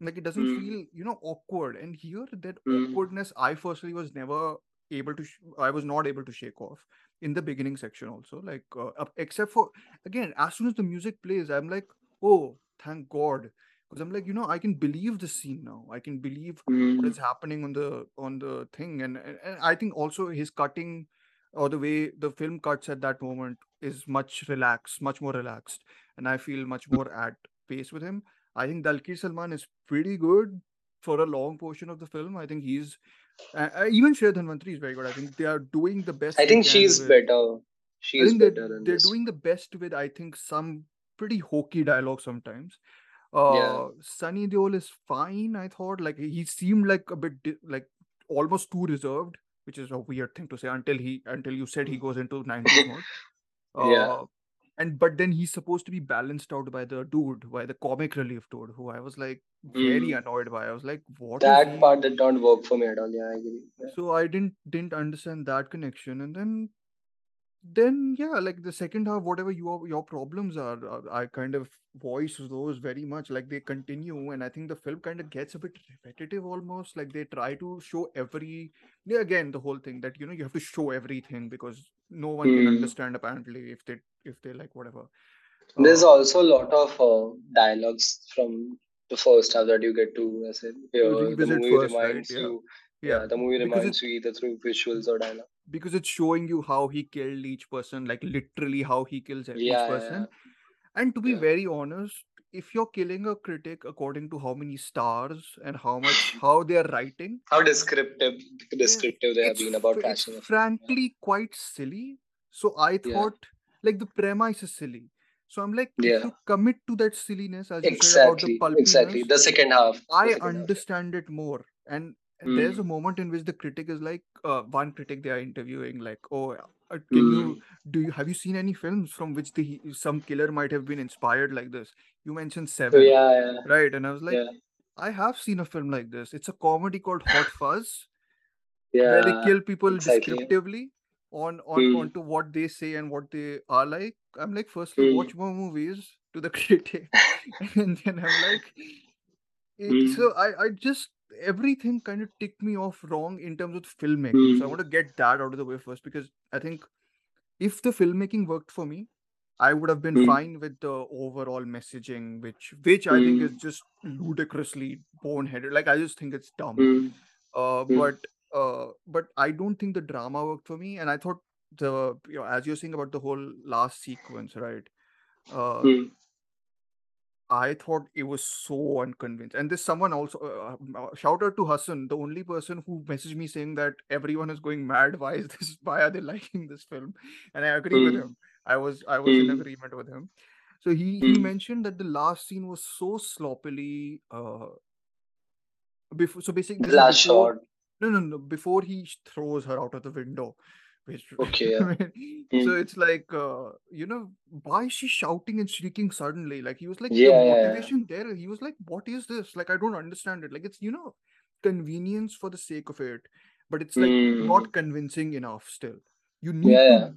Speaker 2: Like it doesn't
Speaker 1: Mm.
Speaker 2: feel, you know, awkward. And here, that
Speaker 1: Mm.
Speaker 2: awkwardness, I firstly was never able to. Sh- I was not able to shake off in the beginning section also. Like uh, except for again, as soon as the music plays, I'm like, oh, thank God, because I'm like, you know, I can believe the scene now. I can believe what
Speaker 1: Mm.
Speaker 2: is happening on the on the thing, and, and, and I think also his cutting or the way the film cuts at that moment is much relaxed, much more relaxed, and I feel much more at pace with him. I think Dulquer Salman is pretty good for a long portion of the film. I think he's uh, uh, even Shreya Dhanwanthary is very good. I think they are doing the best
Speaker 1: I think she's
Speaker 2: with.
Speaker 1: better. She
Speaker 2: I
Speaker 1: is
Speaker 2: think they're
Speaker 1: better
Speaker 2: they're
Speaker 1: this.
Speaker 2: doing the best with I think some pretty hokey dialogue sometimes.
Speaker 1: Yeah.
Speaker 2: Uh, Sunny Deol is fine. I thought like he seemed like a bit di- like almost too reserved, which is a weird thing to say until he until you said he goes into 90s mode.
Speaker 1: Yeah.
Speaker 2: And but then he's supposed to be balanced out by the dude, by the comic relief dude, who I was like very
Speaker 1: Mm.
Speaker 2: annoyed by. I was like, what
Speaker 1: That part did not work for me at all. Yeah, I agree. Yeah.
Speaker 2: So I didn't didn't understand that connection, and then then yeah, like the second half, whatever your your problems are, uh, I kind of voice those very much. Like they continue, and I think the film kind of gets a bit repetitive almost. Like they try to show every yeah, again the whole thing that you know you have to show everything because no one can
Speaker 1: Mm.
Speaker 2: understand apparently if they if they like whatever.
Speaker 1: There's
Speaker 2: Uh,
Speaker 1: also a lot of uh, dialogues from the first half that you get to, as
Speaker 2: you
Speaker 1: the movie
Speaker 2: first, right?
Speaker 1: reminds
Speaker 2: Yeah,
Speaker 1: you.
Speaker 2: yeah,
Speaker 1: Yeah, the movie
Speaker 2: because
Speaker 1: reminds
Speaker 2: it's
Speaker 1: you either through visuals or dialogue.
Speaker 2: because it's showing you how he killed each person, like literally how he kills each
Speaker 1: Yeah, yeah,
Speaker 2: person. And to be very honest, if you're killing a critic according to how many stars and how much how they are writing,
Speaker 1: How descriptive, descriptive they have been about a
Speaker 2: frankly quite silly. So I thought like the premise is silly. So I'm like, if
Speaker 1: yeah,
Speaker 2: you commit to that silliness, as you said about the
Speaker 1: exactly, exactly. The second half, the
Speaker 2: I
Speaker 1: second half.
Speaker 2: Understand it more. And and there's a
Speaker 1: Mm,
Speaker 2: moment in which the critic is like, uh, one critic they are interviewing, like, oh, uh, can you
Speaker 1: mm,
Speaker 2: do you have you seen any films from which the some killer might have been inspired like this? You mentioned
Speaker 1: so
Speaker 2: Seven,
Speaker 1: yeah, yeah,
Speaker 2: right? And I was like,
Speaker 1: yeah,
Speaker 2: I have seen a film like this. It's a comedy called Hot Fuzz, where they kill people
Speaker 1: exactly.
Speaker 2: descriptively on on
Speaker 1: Mm,
Speaker 2: onto what they say and what they are like. I'm like, firstly,
Speaker 1: mm,
Speaker 2: watch more movies to the critic, and then I'm like,
Speaker 1: mm,
Speaker 2: so I, I just everything kind of ticked me off wrong in terms of filmmaking. So I
Speaker 1: mm,
Speaker 2: want to get that out of the way first because I think if the filmmaking worked for me, I would have been
Speaker 1: mm,
Speaker 2: fine with the overall messaging, which which I think is
Speaker 1: mm,
Speaker 2: just ludicrously boneheaded. Like I just think it's dumb. Uh, but uh, but I don't think the drama worked for me, and I thought the you know as you're saying about the whole last sequence, right? Uh,
Speaker 1: mm.
Speaker 2: I thought it was so unconvinced. And this someone also uh, uh, shout out to Hassan, the only person who messaged me saying that everyone is going mad. Why is this? Why are they liking this film? And I agree with
Speaker 1: Mm,
Speaker 2: him. I was I was in
Speaker 1: mm,
Speaker 2: agreement with him. So he he
Speaker 1: mm.
Speaker 2: mentioned that the last scene was so sloppily. Uh, before so basically
Speaker 1: last
Speaker 2: before
Speaker 1: shot.
Speaker 2: No no no before he throws her out of the window which
Speaker 1: Okay,
Speaker 2: I
Speaker 1: yeah.
Speaker 2: mean, so
Speaker 1: Mm.
Speaker 2: it's like uh, you know why is she shouting and shrieking suddenly like he was like the
Speaker 1: Yeah, yeah, yeah.
Speaker 2: motivation there he was like what is this like i don't understand it like it's you know convenience for the sake of it but it's like
Speaker 1: Mm.
Speaker 2: not convincing enough still you need
Speaker 1: Yeah,
Speaker 2: to
Speaker 1: yeah.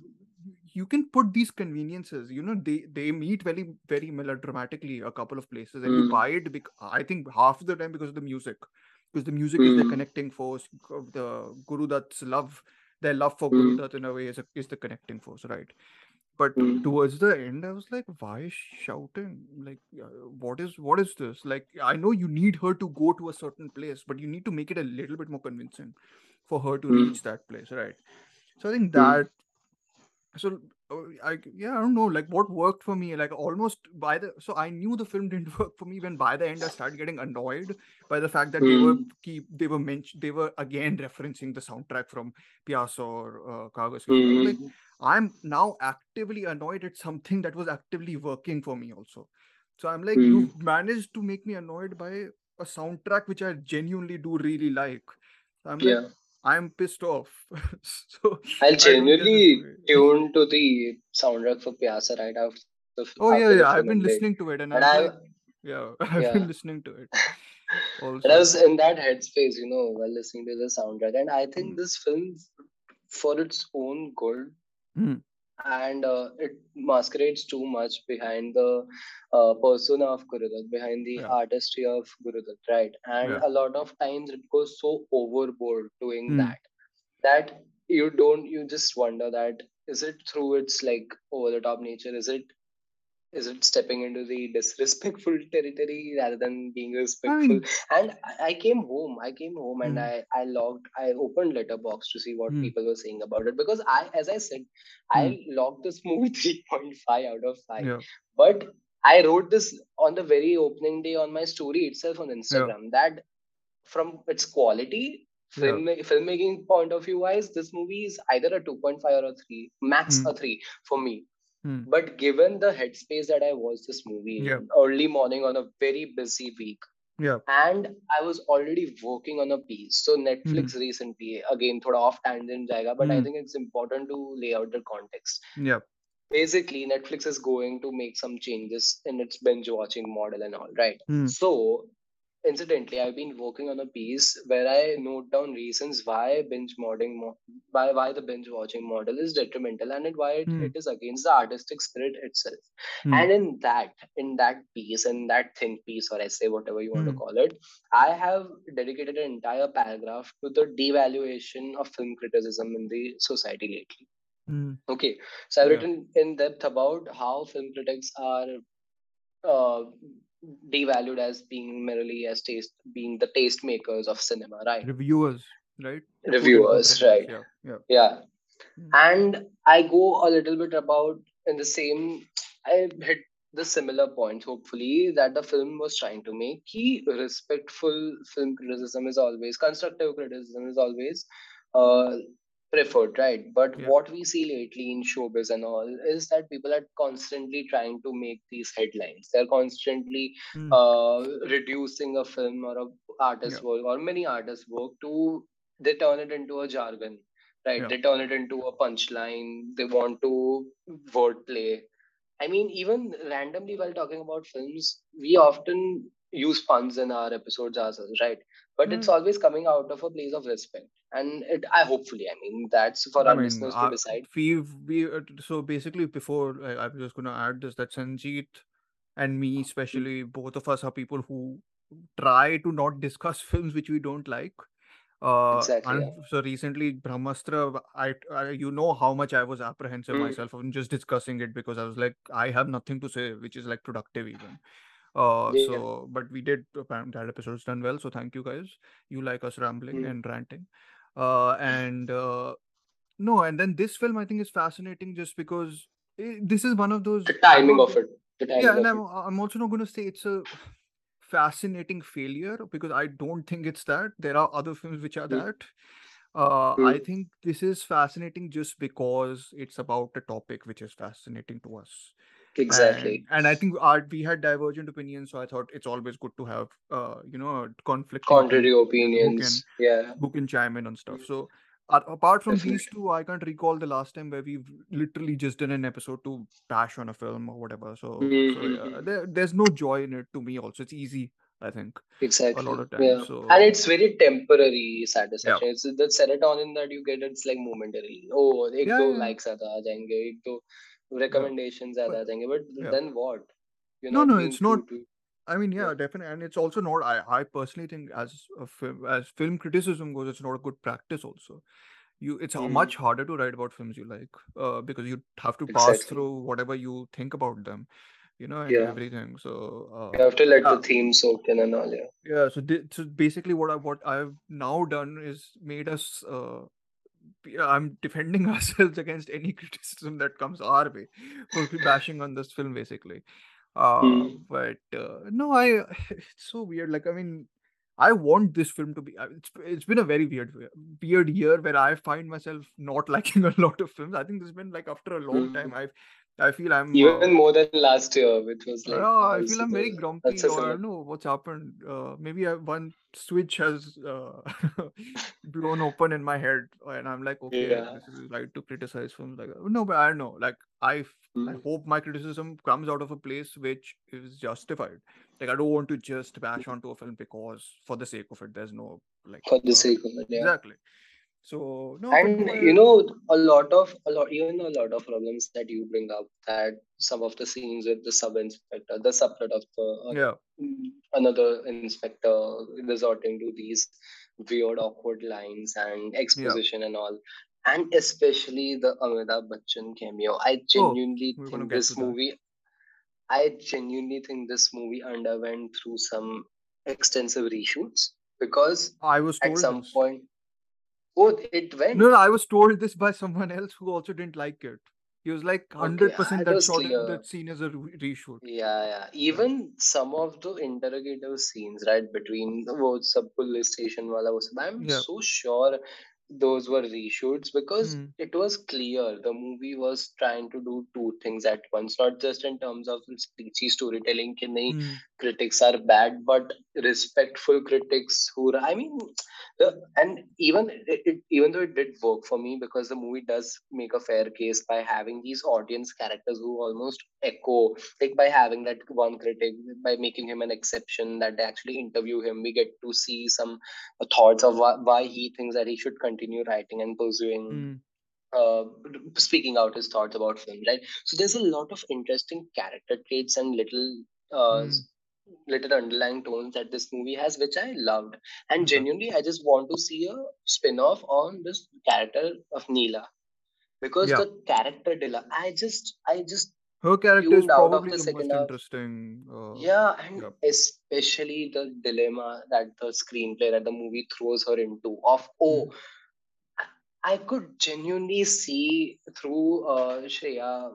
Speaker 2: you can put these conveniences you know they they meet very very melodramatically a couple of places and you
Speaker 1: Mm.
Speaker 2: buy it bec- i think half the time because of the music because the music is the
Speaker 1: Mm.
Speaker 2: connecting force g- the guru dutt's love their love for
Speaker 1: Mm.
Speaker 2: guru dutt in a way is, a, is the connecting force right but
Speaker 1: Mm.
Speaker 2: towards the end i was like why shouting like uh, what is what is this like i know you need her to go to a certain place but you need to make it a little bit more convincing for her to
Speaker 1: Mm.
Speaker 2: reach that place right so i think
Speaker 1: Mm.
Speaker 2: that so uh, I yeah I don't know like what worked for me like almost by the so I knew the film didn't work for me when by the end I started getting annoyed by the fact that they were
Speaker 1: Mm.
Speaker 2: keep they were mentioned they were again referencing the soundtrack from Pyasa or uh, Kagaz Ki Khushboo. I was like
Speaker 1: Mm.
Speaker 2: I'm now actively annoyed at something that was actively working for me also so I'm like
Speaker 1: Mm.
Speaker 2: you've managed to make me annoyed by a soundtrack which I genuinely do really like so I'm like
Speaker 1: Yeah.
Speaker 2: I'm pissed off so
Speaker 1: I'll
Speaker 2: I don't get this
Speaker 1: genuinely tune to the soundtrack for Pyasa right after
Speaker 2: Oh yeah,
Speaker 1: after the
Speaker 2: yeah. I've been listening to it, and I
Speaker 1: And I
Speaker 2: like, yeah, I've
Speaker 1: yeah.
Speaker 2: been listening to it
Speaker 1: And I
Speaker 2: also.
Speaker 1: was in that headspace, you know, while listening to the soundtrack. And I think
Speaker 2: Mm,
Speaker 1: this film, for its own good,
Speaker 2: mm,
Speaker 1: and uh, it masquerades too much behind the uh, persona of Guru Dutt, behind the
Speaker 2: yeah,
Speaker 1: artistry of Guru Dutt, right? And
Speaker 2: yeah.
Speaker 1: a lot of times it goes so overboard doing
Speaker 2: Mm,
Speaker 1: that that you don't, you just wonder that is it through its like over the top nature? Is it is it stepping into the disrespectful territory rather than being
Speaker 2: I
Speaker 1: respectful.
Speaker 2: Mean,
Speaker 1: and i came home i came home and
Speaker 2: mm,
Speaker 1: i i logged i opened Letterboxd to see what
Speaker 2: mm,
Speaker 1: people were saying about it. Because i as i said i
Speaker 2: mm,
Speaker 1: logged this movie 3.5 out of 5
Speaker 2: yeah,
Speaker 1: but i wrote this on the very opening day on my story itself on
Speaker 2: yeah,
Speaker 1: instagram that from its quality
Speaker 2: yeah.
Speaker 1: filmmaking point of view wise this movie is either a 2.5 or a 3 max
Speaker 2: Mm,
Speaker 1: a 3 for me
Speaker 2: mm,
Speaker 1: but given the headspace that I watched this movie
Speaker 2: yeah,
Speaker 1: early morning on a very busy week,
Speaker 2: yeah.
Speaker 1: and I was already working on a piece. So
Speaker 2: Mm,
Speaker 1: Netflix recently, again, thoda off tangent jayega, but I
Speaker 2: mm,
Speaker 1: think it's important to lay out the context.
Speaker 2: yeah.
Speaker 1: Basically, Netflix is going to make some changes in its binge watching model and all, right?
Speaker 2: Mm,
Speaker 1: So incidentally i've been working on a piece where i note down reasons why binge modding mo- why why the binge watching model is detrimental and it, why it,
Speaker 2: mm,
Speaker 1: it is against the artistic spirit itself.
Speaker 2: Mm,
Speaker 1: and in that in that piece in that think piece or essay whatever you want to
Speaker 2: mm,
Speaker 1: call it i have dedicated an entire paragraph to the devaluation of film criticism in the society lately.
Speaker 2: Mm,
Speaker 1: okay so i've
Speaker 2: yeah.
Speaker 1: written in depth about how film critics are uh, devalued as being merely as taste being the taste makers of cinema right?
Speaker 2: Reviewers, right? You put in
Speaker 1: reviewers right.
Speaker 2: Yeah, yeah.
Speaker 1: yeah.
Speaker 2: Mm,
Speaker 1: and i go a little bit about in the same i hit the similar point hopefully that the film was trying to make. Key respectful film criticism is always constructive criticism is always uh preferred right? But
Speaker 2: yeah.
Speaker 1: what we see lately in showbiz and all is that people are constantly trying to make these headlines. They're constantly
Speaker 2: Mm,
Speaker 1: uh reducing a film or a
Speaker 2: yeah,
Speaker 1: artist's work or many artists work to they turn it into a jargon right?
Speaker 2: Yeah.
Speaker 1: they turn it into a punchline. They want to wordplay. I mean even randomly while talking about films we often use puns in our episodes ourselves right? But it's
Speaker 2: Mm,
Speaker 1: always coming out of a place of respect and it i hopefully i mean that's for
Speaker 2: I
Speaker 1: our
Speaker 2: mean,
Speaker 1: listeners to decide
Speaker 2: we've we uh, so basically before I, I was just gonna add this that Sanjeet and me
Speaker 1: Mm,
Speaker 2: especially both of us are people who try to not discuss films which we don't like. Uh,
Speaker 1: exactly
Speaker 2: and
Speaker 1: yeah
Speaker 2: so recently Brahmastra, I, I you know how much I was apprehensive
Speaker 1: Mm,
Speaker 2: myself on just discussing it because I was like I have nothing to say which is like productive even. Uh,
Speaker 1: yeah
Speaker 2: so but we did apparently that episode's done well. So thank you guys. You like us rambling
Speaker 1: Mm,
Speaker 2: and ranting. Uh, and uh, no, and then this film I think is fascinating just because i this is one of those
Speaker 1: the timing of it
Speaker 2: yeah, and I'm I'm also not going to say it's a fascinating failure because I don't think it's that. There are other films which are
Speaker 1: Mm,
Speaker 2: that. Uh, I
Speaker 1: mm,
Speaker 2: think this is fascinating just because it's about a topic which is fascinating to us
Speaker 1: exactly
Speaker 2: and, and, i think art we had divergent opinions so i thought it's always good to have uh, you know conflict
Speaker 1: contrary
Speaker 2: opinions who can,
Speaker 1: yeah
Speaker 2: who can chime in on stuff so uh, apart from
Speaker 1: Definitely.
Speaker 2: these two i can't recall the last time where we've literally just done an episode to bash on a film or whatever so, mm-hmm. so yeah,
Speaker 1: mm-hmm.
Speaker 2: there, there's no joy in it to me also it's easy I think. Exactly. A lot of time.
Speaker 1: Yeah.
Speaker 2: So...
Speaker 1: And it's very temporary satisfaction. Yeah. It's the serotonin that you get, it's like momentarily. Oh, ek
Speaker 2: yeah, do
Speaker 1: recommendations yeah.
Speaker 2: but,
Speaker 1: yeah. but
Speaker 2: yeah.
Speaker 1: then what
Speaker 2: you
Speaker 1: know
Speaker 2: no
Speaker 1: no
Speaker 2: it's not I mean,
Speaker 1: yeah,
Speaker 2: definitely, and it's also not. I, I personally think, as a film, as film criticism goes, it's not a good practice. Also, you, it's
Speaker 1: mm.
Speaker 2: much harder to write about films you like uh, because you have to pass
Speaker 1: exactly.
Speaker 2: through whatever you think about them you know, and
Speaker 1: yeah.
Speaker 2: everything. So uh, you
Speaker 1: have to let the theme soak in and all. Yeah.
Speaker 2: Yeah. So, so basically, what I what I've now done is made us uh, i'm defending ourselves against any criticism that comes our way for bashing on this film basically uh
Speaker 1: Mm.
Speaker 2: but uh, no i it's so weird like i mean I want this film to be. It's it's been a very weird weird year where I find myself not liking a lot of films. I think this has been like after a long time.
Speaker 1: Mm.
Speaker 2: I've I feel I'm
Speaker 1: Even
Speaker 2: uh,
Speaker 1: more than last year, which was like
Speaker 2: yeah, I feel I'm very grumpy, or I don't know what's happened. Uh, maybe I, one switch has uh, blown open in my head, and I'm like, okay,
Speaker 1: Yeah.
Speaker 2: this is right to criticize films like. No, but I don't know. Like, I
Speaker 1: Mm.
Speaker 2: hope my criticism comes out of a place which is justified. Like, I don't want to just bash onto a film because for the sake of it. There's no like,
Speaker 1: For the
Speaker 2: uh,
Speaker 1: sake of it, yeah.
Speaker 2: exactly. So no, but
Speaker 1: And you know, a lot of a lot, even a lot of problems that you bring up, that some of the scenes with the sub inspector, the subplot of the uh,
Speaker 2: yeah,
Speaker 1: another inspector resorting to these weird, awkward lines and
Speaker 2: yeah.
Speaker 1: exposition and all, and especially the Amitabh Bachchan cameo. I
Speaker 2: Oh,
Speaker 1: genuinely
Speaker 2: we're
Speaker 1: think this
Speaker 2: that.
Speaker 1: movie, I genuinely think this movie underwent through some extensive reshoots because
Speaker 2: I was
Speaker 1: at some
Speaker 2: this.
Speaker 1: point, oh, it went.
Speaker 2: No, no, I was told this by someone else who also didn't like it. He was like, hundred
Speaker 1: ah,
Speaker 2: percent that shot that scene is a reshoot.
Speaker 1: Yeah, yeah. Even some of the interrogative scenes, right, between the wo sub police station wala wo sab, I'm
Speaker 2: yeah,
Speaker 1: so sure those were reshoots because
Speaker 2: mm.
Speaker 1: it was clear the movie was trying to do two things at once not just in terms of speechy storytelling ki nahi,
Speaker 2: mm.
Speaker 1: critics are bad but respectful critics who i mean the, and even it, it, even though it did work for me because the movie does make a fair case by having these audience characters who almost echo like by having that one critic by making him an exception that they actually interview him we get to see some uh, thoughts of why, why he thinks that he should continue writing and pursuing
Speaker 2: mm,
Speaker 1: uh, speaking out his thoughts about film right so there's a lot of interesting character traits and little uh,
Speaker 2: mm.
Speaker 1: little underlying tones that this movie has which i loved and genuinely i just want to see a spin-off on this character of neela because
Speaker 2: Yeah,
Speaker 1: the character Dila, I just I just
Speaker 2: her character is probably
Speaker 1: the
Speaker 2: the
Speaker 1: second
Speaker 2: most
Speaker 1: half.
Speaker 2: interesting. Uh,
Speaker 1: Yeah, and
Speaker 2: yeah,
Speaker 1: especially the dilemma that the screenplay that the movie throws her into of oh
Speaker 2: mm.
Speaker 1: I could genuinely see through uh, Shreya.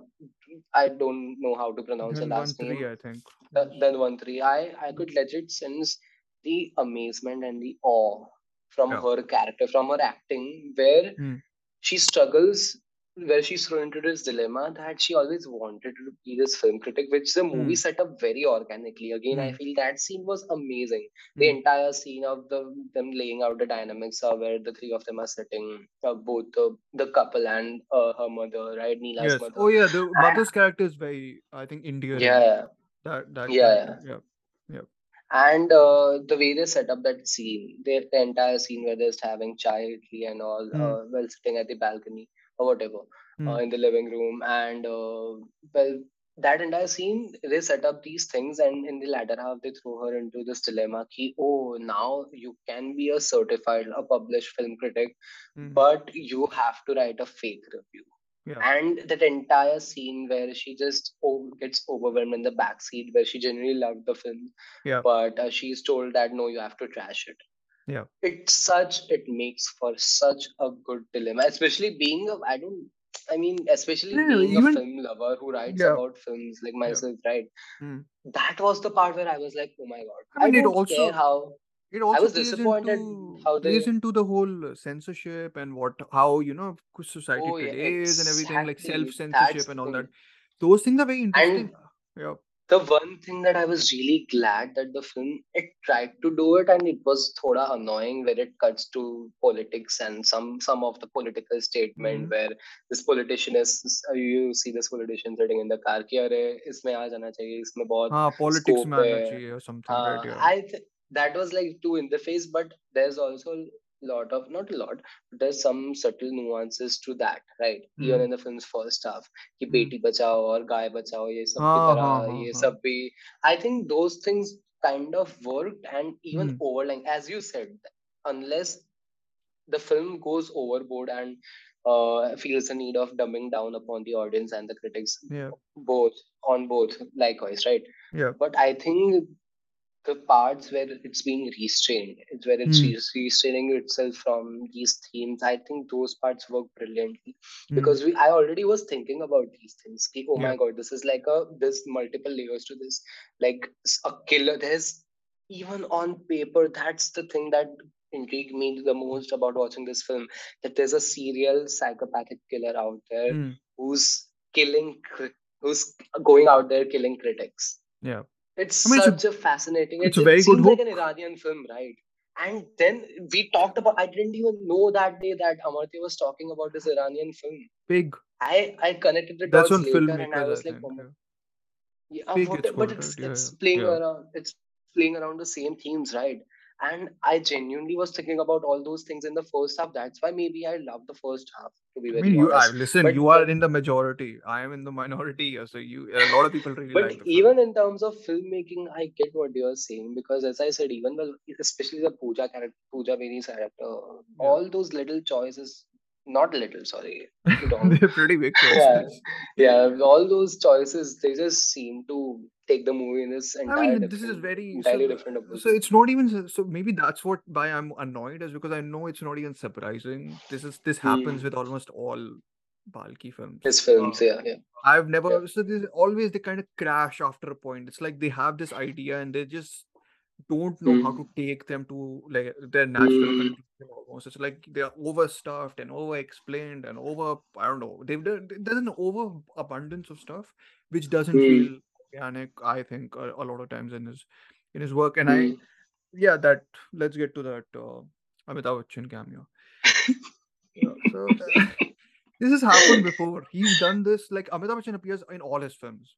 Speaker 1: I don't know how to pronounce her last name.
Speaker 2: I think.
Speaker 1: The. Dhanwanthary. I I could legit sense the amazement and the awe from
Speaker 2: Yeah.
Speaker 1: her character, from her acting, where
Speaker 2: Mm,
Speaker 1: she struggles where she's thrown into this dilemma that she always wanted to be this film critic, which the movie
Speaker 2: mm,
Speaker 1: set up very organically. Again, I
Speaker 2: mm,
Speaker 1: feel that scene was amazing. The
Speaker 2: mm.
Speaker 1: entire scene of the them laying out the dynamics of where the three of them are sitting, uh, both the, the couple and uh, her mother, right, Neela's
Speaker 2: Yes.
Speaker 1: mother.
Speaker 2: Oh yeah, the
Speaker 1: And
Speaker 2: mother's character is very, I think, endearing.
Speaker 1: yeah,
Speaker 2: That that
Speaker 1: yeah,
Speaker 2: character.
Speaker 1: yeah.
Speaker 2: Yeah. Yeah.
Speaker 1: And uh, the way they set up that scene, the, the entire scene where they're just having chai, and all,
Speaker 2: Mm,
Speaker 1: uh, while sitting at the balcony or whatever, uh,
Speaker 2: mm.
Speaker 1: in the living room, and uh, well, that entire scene, they set up these things, and in the latter half, they throw her into this dilemma: ki, oh, now you can be a certified, a published film critic,
Speaker 2: Mm.
Speaker 1: but you have to write a fake review
Speaker 2: Yeah.
Speaker 1: and that entire scene where she just gets overwhelmed in the backseat where she genuinely loved the film
Speaker 2: Yeah.
Speaker 1: but uh, she's told that no you have to trash it
Speaker 2: Yeah.
Speaker 1: it's such it makes for such a good dilemma especially being a i don't i mean especially
Speaker 2: Yeah.
Speaker 1: being a film lover who writes
Speaker 2: yeah.
Speaker 1: about films like
Speaker 2: Yeah.
Speaker 1: myself right
Speaker 2: Mm.
Speaker 1: that was the part where i was like oh my god
Speaker 2: I mean, it
Speaker 1: don't care
Speaker 2: also
Speaker 1: how
Speaker 2: it
Speaker 1: i was disappointed
Speaker 2: into
Speaker 1: how
Speaker 2: plays
Speaker 1: they
Speaker 2: into the whole censorship and what how you know society
Speaker 1: oh yeah
Speaker 2: today is and everything like self censorship and all that. Those things are very interesting.
Speaker 1: and
Speaker 2: Yeah
Speaker 1: the one thing that I was really glad that the film it tried to do it and it was thoda annoying where it cuts to politics and some some of the political statement
Speaker 2: Mm.
Speaker 1: where this politician is you see this politician sitting in the car कि अरे इसमें आ जाना चाहिए इसमें बहुत
Speaker 2: हाँ, politics
Speaker 1: scope
Speaker 2: में आना
Speaker 1: है
Speaker 2: चाहिए or something, right?
Speaker 1: uh,
Speaker 2: Yeah.
Speaker 1: I th- that was like too in the face but there's also a lot of not a lot there's some subtle nuances to that right mm. even
Speaker 2: hmm.
Speaker 1: in the film's first half ki hmm. beti bachao aur gaay bachao ye
Speaker 2: sab
Speaker 1: ki
Speaker 2: ah, tarah
Speaker 1: oh,
Speaker 2: ye
Speaker 1: sab bhi i think those things kind of worked and even
Speaker 2: mm.
Speaker 1: overlying as you said unless the film goes overboard and uh, feels the need of dumbing down upon the audience and the critics
Speaker 2: yeah.
Speaker 1: both on both likewise right
Speaker 2: yeah
Speaker 1: but i think the parts where it's being restrained, it's where it's
Speaker 2: Mm.
Speaker 1: restraining itself from these themes. I think those parts work brilliantly
Speaker 2: Mm.
Speaker 1: because we. I already was thinking about these things. Ki, oh
Speaker 2: Yeah.
Speaker 1: my god, this is like a there's multiple layers to this. Like a killer. There's even on paper. That's the thing that intrigued me the most about watching this film. That there's a serial psychopathic killer out there
Speaker 2: Mm.
Speaker 1: who's killing who's going out there killing critics.
Speaker 2: Yeah.
Speaker 1: It's
Speaker 2: I mean, it's a-
Speaker 1: such a, fascinating.
Speaker 2: it's
Speaker 1: it,
Speaker 2: a very
Speaker 1: it
Speaker 2: good
Speaker 1: seems like
Speaker 2: hook.
Speaker 1: an Iranian film, right? And then we talked about. I didn't even know that day that Amartya was talking about this Iranian film.
Speaker 2: Pig.
Speaker 1: I I connected the
Speaker 2: That's
Speaker 1: dots later,
Speaker 2: filmmakers,
Speaker 1: and I was like, oh
Speaker 2: yeah.
Speaker 1: what-
Speaker 2: it's
Speaker 1: but it's it's
Speaker 2: yeah,
Speaker 1: playing
Speaker 2: yeah.
Speaker 1: around it's playing around the same themes right and i genuinely was thinking about all those things in the first half that's why maybe i love the first half to be
Speaker 2: I mean, you. I, listen,
Speaker 1: But
Speaker 2: you are in the majority. I am in the minority. yeah, So you, a lot of people really
Speaker 1: but
Speaker 2: like
Speaker 1: even in terms of filmmaking i get what you're saying because as i said even the especially the pooja character pooja Beni's character
Speaker 2: Yeah.
Speaker 1: all those little choices not little sorry.
Speaker 2: They're pretty big
Speaker 1: Yeah.
Speaker 2: choices.
Speaker 1: yeah yeah all those choices they just seem to take the movie in this
Speaker 2: I
Speaker 1: entire
Speaker 2: mean, this is very so,
Speaker 1: different approach.
Speaker 2: so it's not even so- maybe that's what why I'm annoyed is because I know it's not even surprising. This is this happens
Speaker 1: Hmm.
Speaker 2: with almost all Balki films.
Speaker 1: his films
Speaker 2: Uh,
Speaker 1: yeah yeah
Speaker 2: I've never
Speaker 1: Yeah.
Speaker 2: so there's always they kind of crash after a point. It's like they have this idea and they just don't know how
Speaker 1: Mm.
Speaker 2: to take them to like their natural
Speaker 1: Mm.
Speaker 2: almost. It's like they're overstuffed and over explained and over I don't know. They've done there's an overabundance of stuff which doesn't
Speaker 1: Mm.
Speaker 2: feel organic, I think, a, a lot of times in his in his work. And I
Speaker 1: Mm.
Speaker 2: yeah, that let's get to that uh, Amitabh Bachchan cameo. Yeah, so uh, this has happened before. He's done this like Amitabh Bachchan appears in all his films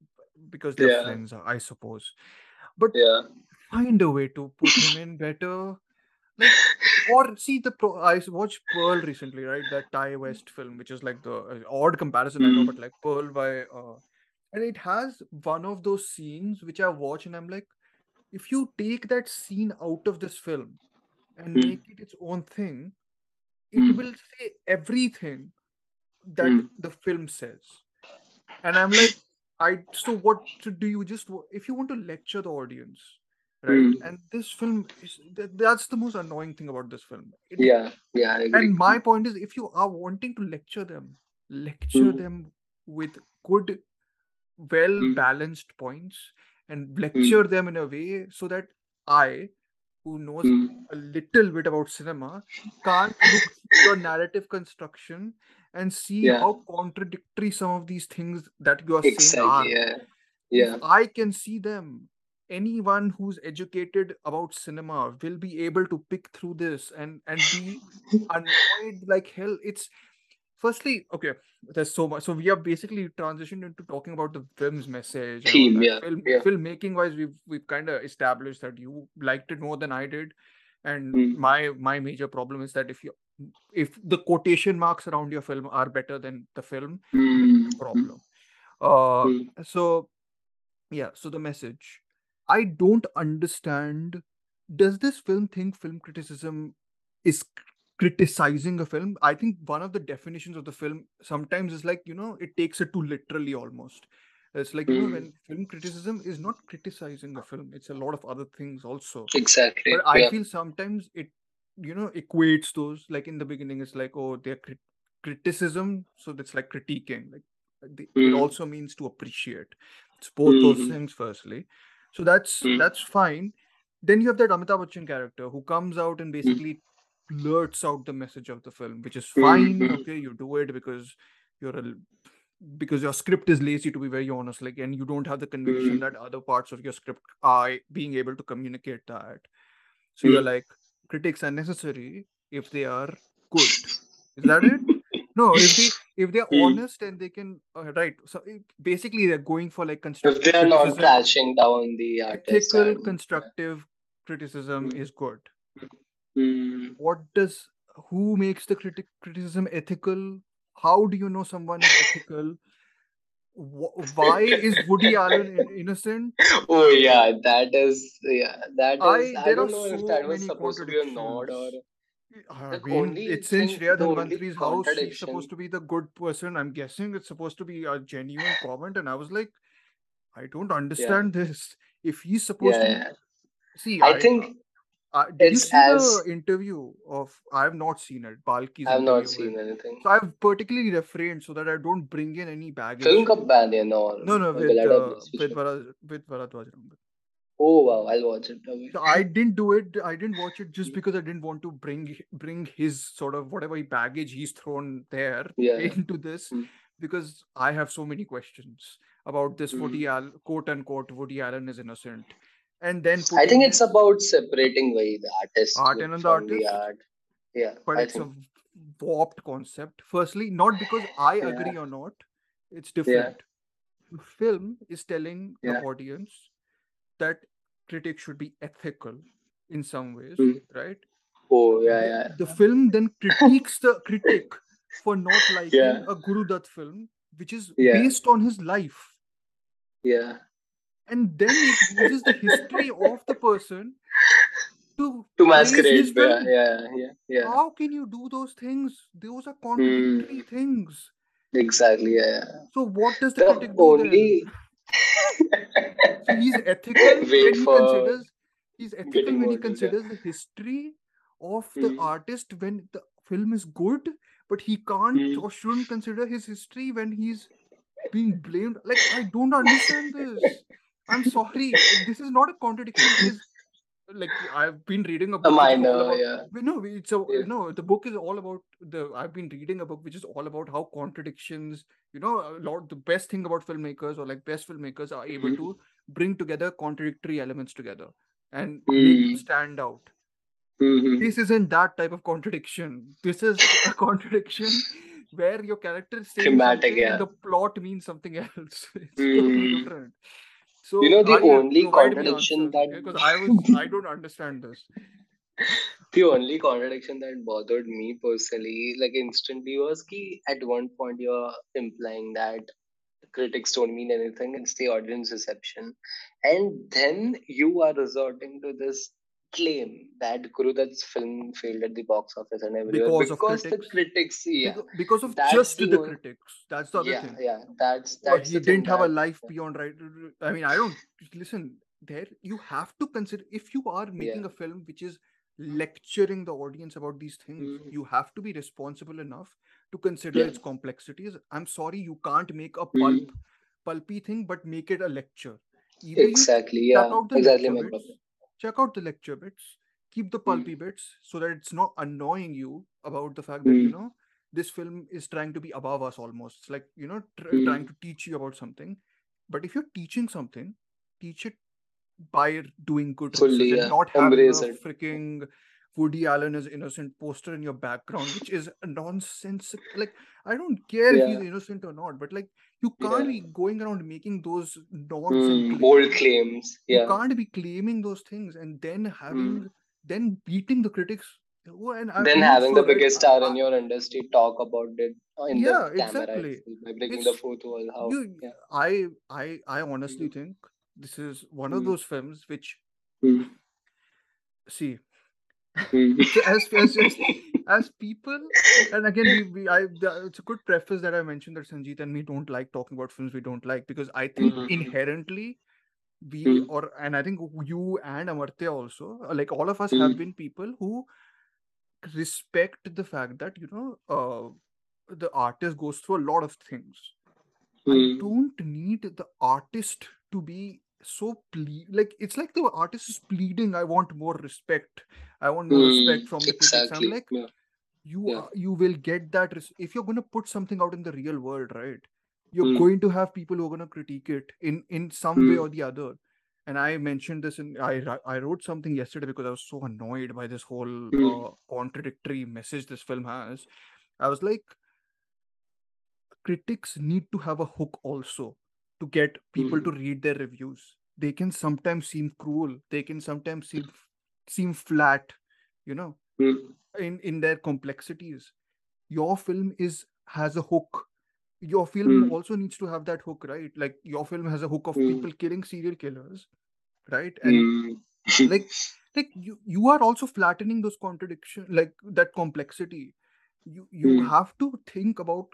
Speaker 2: because they're
Speaker 1: Yeah.
Speaker 2: friends, I suppose. But
Speaker 1: yeah
Speaker 2: find a way to put him in better. Like or see the pro. I watched Pearl recently, right? That Ti West film, which is like the uh, odd comparison, I know,
Speaker 1: Mm.
Speaker 2: but like Pearl by, uh, and it has one of those scenes which I watch and I'm like, if you take that scene out of this film and
Speaker 1: Mm.
Speaker 2: make it its own thing, it
Speaker 1: Mm.
Speaker 2: will say everything that
Speaker 1: Mm.
Speaker 2: the film says. And I'm like, I so what do you just if you want to lecture the audience, right?
Speaker 1: Mm.
Speaker 2: And this film is that, that's the most annoying thing about this film. It-
Speaker 1: yeah yeah I agree
Speaker 2: and my point is, if you are wanting to lecture them, lecture
Speaker 1: Mm.
Speaker 2: them with good, well
Speaker 1: Mm.
Speaker 2: balanced points, and lecture them in a way so that I, who knows
Speaker 1: Mm.
Speaker 2: a little bit about cinema, can't look your narrative construction and see
Speaker 1: Yeah.
Speaker 2: how contradictory some of these things that you are saying are.
Speaker 1: yeah yeah
Speaker 2: I can see them, anyone who's educated about cinema will be able to pick through this and and be annoyed like hell. It's firstly okay. There's so much. So we have basically transitioned into talking about the film's message.
Speaker 1: Theme, yeah,
Speaker 2: Film,
Speaker 1: yeah.
Speaker 2: filmmaking wise, we've we've kind of established that you liked it more than I did, and
Speaker 1: Mm.
Speaker 2: my my major problem is that if you if the quotation marks around your film are better than the film,
Speaker 1: Mm.
Speaker 2: problem. Uh,
Speaker 1: Mm.
Speaker 2: so yeah, so the message. I don't understand. Does this film think film criticism is criticizing a film? I think one of the definitions of the film sometimes is like, you know, it takes it too literally almost. It's like, you know,
Speaker 1: Mm.
Speaker 2: when film criticism is not criticizing a film, it's a lot of other things also.
Speaker 1: exactly
Speaker 2: But I
Speaker 1: yeah
Speaker 2: feel sometimes it, you know, equates those. Like in the beginning, it's like, oh, they're crit- criticism, so that's like critiquing. Like the, it
Speaker 1: Mm.
Speaker 2: also means to appreciate. It's both those
Speaker 1: Mhm.
Speaker 2: things. Firstly, so that's
Speaker 1: Mm.
Speaker 2: that's fine. Then you have that Amitabh Bachchan character who comes out and basically blurts out the message of the film, which is fine.
Speaker 1: Mhm.
Speaker 2: Okay, you do it because you're a because your script is lazy to be very honest like and you don't have the conviction
Speaker 1: Mm.
Speaker 2: that other parts of your script are being able to communicate that so you're
Speaker 1: Mm.
Speaker 2: like critics are necessary if they are good is that it no if they if they're
Speaker 1: Mm.
Speaker 2: honest and they can uh, right so it, basically they're going for like
Speaker 1: if
Speaker 2: constructive
Speaker 1: they are not
Speaker 2: criticism
Speaker 1: crashing down the
Speaker 2: ethical
Speaker 1: and,
Speaker 2: constructive criticism
Speaker 1: Mm.
Speaker 2: is good
Speaker 1: Mm.
Speaker 2: what does who makes the critic criticism ethical how do you know someone is ethical why is woody allen innocent
Speaker 1: oh yeah that is yeah that
Speaker 2: I-
Speaker 1: i,
Speaker 2: there
Speaker 1: don't know if
Speaker 2: so
Speaker 1: that was supposed to be a nod or.
Speaker 2: I
Speaker 1: The
Speaker 2: mean,
Speaker 1: only
Speaker 2: it's in
Speaker 1: thing-
Speaker 2: Shreya Dhanwanthary's house. She's
Speaker 1: contradiction-
Speaker 2: supposed to be the good person. I'm guessing it's supposed to be a genuine comment. And I was like, I don't understand this. If he's supposed
Speaker 1: yeah,
Speaker 2: to
Speaker 1: yeah.
Speaker 2: see,
Speaker 1: i think
Speaker 2: uh, did you
Speaker 1: it's
Speaker 2: see
Speaker 1: as-
Speaker 2: the interview of? I have not seen it. Balki's
Speaker 1: i've not
Speaker 2: interview
Speaker 1: seen
Speaker 2: with-
Speaker 1: anything
Speaker 2: So I've particularly refrained so that I don't bring in any baggage.
Speaker 1: film kab banyan or
Speaker 2: no, no, with uh, with
Speaker 1: one?
Speaker 2: Bharat, with Baradwaj.
Speaker 1: Oh wow i'll watch it okay.
Speaker 2: So I didn't do it. I didn't watch it just because I didn't want to bring bring his sort of whatever baggage he's thrown there
Speaker 1: Yeah.
Speaker 2: into this
Speaker 1: Mm.
Speaker 2: because I have so many questions about this Woody
Speaker 1: Mm.
Speaker 2: Allen, quote unquote, Woody Allen is innocent, and then
Speaker 1: I think it's about separating way the artist
Speaker 2: art and the
Speaker 1: from the
Speaker 2: artist,
Speaker 1: art. Yeah,
Speaker 2: but
Speaker 1: I
Speaker 2: it's a warped concept. Firstly, not because I
Speaker 1: Yeah.
Speaker 2: agree or not, it's different. The film is telling the audience that critics should be ethical in some ways,
Speaker 1: Mm.
Speaker 2: right?
Speaker 1: Oh, yeah, yeah.
Speaker 2: the film then critiques the critic for not liking
Speaker 1: Yeah,
Speaker 2: a Guru Dutt film, which is
Speaker 1: yeah,
Speaker 2: based on his life.
Speaker 1: yeah.
Speaker 2: And then it uses the history of the person to
Speaker 1: To masquerade. Yeah, yeah, yeah, yeah.
Speaker 2: How can you do those things? Those are
Speaker 1: Mm,
Speaker 2: contradictory things.
Speaker 1: exactly. Yeah. yeah.
Speaker 2: So what does the
Speaker 1: The
Speaker 2: critic do then? So he's ethical when he considers he's ethical when he considers the history of the
Speaker 1: Mm,
Speaker 2: artist when the film is good, but he can't
Speaker 1: mm.
Speaker 2: or shouldn't consider his history when he's being blamed. Like I don't understand this. I'm sorry. This is not a contradiction. It is like I've been reading a
Speaker 1: A
Speaker 2: book all
Speaker 1: minor.
Speaker 2: about
Speaker 1: Yeah,
Speaker 2: no, it's a
Speaker 1: yeah.
Speaker 2: no. The book is all about the. I've been reading a book which is all about how contradictions. You know, a lot. The best thing about filmmakers or like best filmmakers are able
Speaker 1: Mm,
Speaker 2: to bring together contradictory elements together and
Speaker 1: mm,
Speaker 2: stand out.
Speaker 1: mhm.
Speaker 2: This isn't that type of contradiction. This is a contradiction where your character is saying something
Speaker 1: Yeah.
Speaker 2: the plot means something else. It's totally
Speaker 1: Mm.
Speaker 2: Different.
Speaker 1: You know, the only contradiction that?
Speaker 2: Because I was I don't understand this.
Speaker 1: the only contradiction that bothered me personally, like instantly, was ki at one point you're implying that critics don't mean anything, it's the audience reception. And then you are resorting to this claim that Guru Dutt's film failed at the box office and everywhere
Speaker 2: Because of
Speaker 1: because the
Speaker 2: critics.
Speaker 1: critics, yeah,
Speaker 2: Because, because of
Speaker 1: that's
Speaker 2: just
Speaker 1: the
Speaker 2: the
Speaker 1: only,
Speaker 2: critics. That's the other
Speaker 1: yeah,
Speaker 2: thing.
Speaker 1: yeah, that's
Speaker 2: Or
Speaker 1: that's
Speaker 2: he didn't have a life beyond right. I mean, I don't listen. There, you have to consider if you are making
Speaker 1: yeah,
Speaker 2: a film which is lecturing the audience about these things,
Speaker 1: mm,
Speaker 2: you have to be responsible enough to consider
Speaker 1: yeah,
Speaker 2: its complexities. I'm sorry, you can't make a
Speaker 1: mm,
Speaker 2: pulp, pulpy thing, but make it a lecture. Either
Speaker 1: exactly, yeah, exactly
Speaker 2: lecture
Speaker 1: my
Speaker 2: bits,
Speaker 1: problem.
Speaker 2: check out the lecture bits, keep the
Speaker 1: Mm,
Speaker 2: pulpy bits so that it's not annoying you about the fact that you
Speaker 1: mm,
Speaker 2: know this film is trying to be above us almost. It's like you know tr-
Speaker 1: mm,
Speaker 2: trying to teach you about something. But if you're teaching something, teach it by doing good
Speaker 1: fully, yeah,
Speaker 2: not having a
Speaker 1: embrace it.
Speaker 2: freaking Woody Allen is innocent poster in your background, which is a nonsense. Like I don't care if he's innocent or not, but like you can't
Speaker 1: yeah.
Speaker 2: be going around making those nonsense
Speaker 1: Mm, bold
Speaker 2: claims.
Speaker 1: claims.
Speaker 2: You can't be claiming those things and then having
Speaker 1: Mm.
Speaker 2: then beating the critics. Oh, and
Speaker 1: Then having the biggest
Speaker 2: I,
Speaker 1: star in your industry talk about it in the camera
Speaker 2: exactly.
Speaker 1: by breaking the
Speaker 2: It's
Speaker 1: fourth wall. How?
Speaker 2: you.
Speaker 1: Yeah.
Speaker 2: I I I honestly
Speaker 1: Mm,
Speaker 2: think this is one of
Speaker 1: mm,
Speaker 2: those films which
Speaker 1: mm,
Speaker 2: see. So as as as, as people and again we, we I it's a good preface that I mentioned that Sanjeet and me don't like talking about films we don't like because I think
Speaker 1: Mm,
Speaker 2: inherently we
Speaker 1: mm,
Speaker 2: or and I think you and Amartya also like all of us have
Speaker 1: mm,
Speaker 2: been people who respect the fact that you know uh, the artist goes through a lot of things. I
Speaker 1: mm,
Speaker 2: don't need the artist to be so ple- like it's like the artist is pleading I want more respect. I want more
Speaker 1: mm.
Speaker 2: respect from the critics. I'm like
Speaker 1: Yeah.
Speaker 2: you
Speaker 1: Yeah.
Speaker 2: are, you will get that res- if you're going to put something out in the real world right you're
Speaker 1: Mm,
Speaker 2: going to have people who are going to critique it in in some way
Speaker 1: mm,
Speaker 2: or the other. And i mentioned this in i i wrote something yesterday because i was so annoyed by this whole
Speaker 1: mm,
Speaker 2: uh, contradictory message this film has. I was like critics need to have a hook also to get people to
Speaker 1: mm,
Speaker 2: read their reviews. They can sometimes seem cruel. They can sometimes seem seem flat you know
Speaker 1: mm,
Speaker 2: in in their complexities. Your film is has a hook. Your film
Speaker 1: mm,
Speaker 2: also needs to have that hook right? Like your film has a hook of
Speaker 1: mm,
Speaker 2: people killing serial killers right? And
Speaker 1: mm.
Speaker 2: like like you you are also flattening those contradiction like that complexity. You you have to think about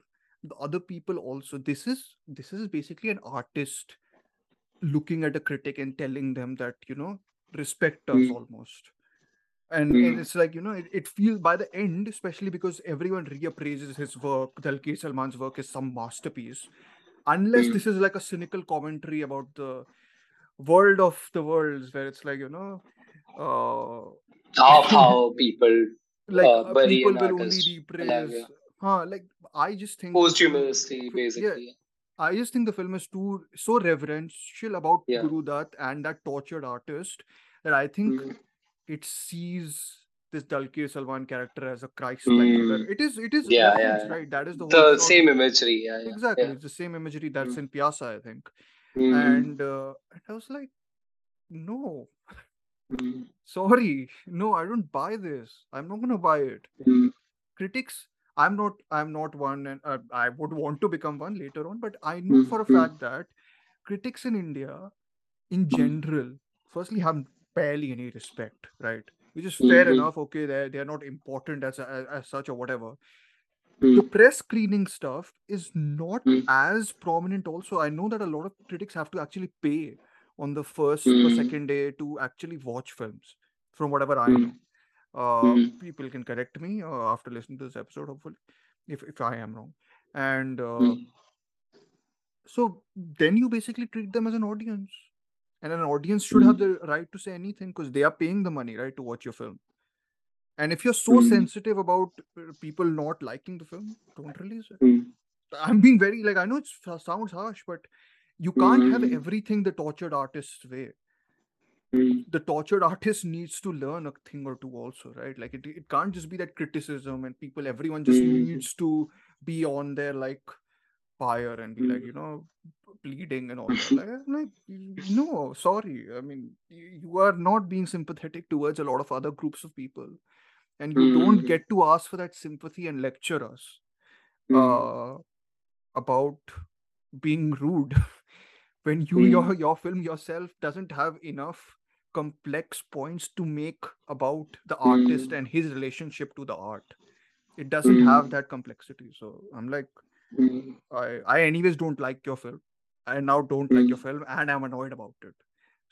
Speaker 2: the other people also this is this is basically an artist looking at a critic and telling them that you know respect us
Speaker 1: mm,
Speaker 2: almost. And and
Speaker 1: mm,
Speaker 2: it's like you know it, it feels by the end especially because everyone reappraises his work Dulquer Salmaan's work is some masterpiece. Unless
Speaker 1: mm.
Speaker 2: this is like a cynical commentary about the world of the worlds where it's like you know uh
Speaker 1: Of how people
Speaker 2: like
Speaker 1: uh,
Speaker 2: uh, people will only repraise. Huh like i just think
Speaker 1: Posthumously,
Speaker 2: cri- yeah
Speaker 1: basically.
Speaker 2: I just think the film is too so reverential about
Speaker 1: Yeah.
Speaker 2: Guru Dutt and that tortured artist that I think
Speaker 1: Mm.
Speaker 2: it sees this Dulquer Salmaan character as a Christ-like figure.
Speaker 1: Mm.
Speaker 2: It is, it is
Speaker 1: Yeah, yeah.
Speaker 2: right? That is the whole
Speaker 1: The same imagery. Yeah, yeah.
Speaker 2: Exactly, it's the same imagery that's
Speaker 1: Mm.
Speaker 2: in Pyasa, I think.
Speaker 1: Mm.
Speaker 2: And uh, I was like, no,
Speaker 1: Mm.
Speaker 2: sorry, no, I don't buy this. I'm not gonna buy it.
Speaker 1: Mm.
Speaker 2: Critics, I'm not, I'm not one, and uh, I would want to become one later on. But I know for a
Speaker 1: Mm.
Speaker 2: fact that critics in India, in general, firstly have barely any respect, right? Which is fair
Speaker 1: Mhm.
Speaker 2: enough. Okay, they they are not important as, as as such or whatever. The press screening stuff is not
Speaker 1: Mm.
Speaker 2: as prominent. Also, I know that a lot of critics have to actually pay on the first or
Speaker 1: Mm.
Speaker 2: second day to actually watch films. From whatever I
Speaker 1: Mm.
Speaker 2: know, uh,
Speaker 1: Mm.
Speaker 2: people can correct me uh, after listening to this episode, hopefully, if if I am wrong. And uh,
Speaker 1: Mm.
Speaker 2: so then you basically treat them as an audience, and an audience should have
Speaker 1: Mm.
Speaker 2: the right to say anything because they are paying the money, right, to watch your film. And if you're so
Speaker 1: Mm.
Speaker 2: sensitive about uh, people not liking the film, don't release it.
Speaker 1: Mm.
Speaker 2: I'm being very like I know it sounds harsh, but you can't have
Speaker 1: Mm.
Speaker 2: everything the tortured artist's way.
Speaker 1: Mm.
Speaker 2: The tortured artist needs to learn a thing or two also, right? Like it, it can't just be that criticism and people, everyone just
Speaker 1: Mm.
Speaker 2: needs to be on their like fire and be like,
Speaker 1: Mm.
Speaker 2: you know, pleading and all that. Like, like, no, sorry. I mean, you, are not being sympathetic towards a lot of other groups of people, and you don't get to ask for that sympathy and lecture us uh, about being rude when you your your film yourself doesn't have enough complex points to make about the artist
Speaker 1: Mm.
Speaker 2: and his relationship to the art it doesn't have
Speaker 1: Mm.
Speaker 2: that complexity so i'm like
Speaker 1: Mm.
Speaker 2: i i anyways don't like your film i now don't like your
Speaker 1: Mm.
Speaker 2: film and i'm annoyed about it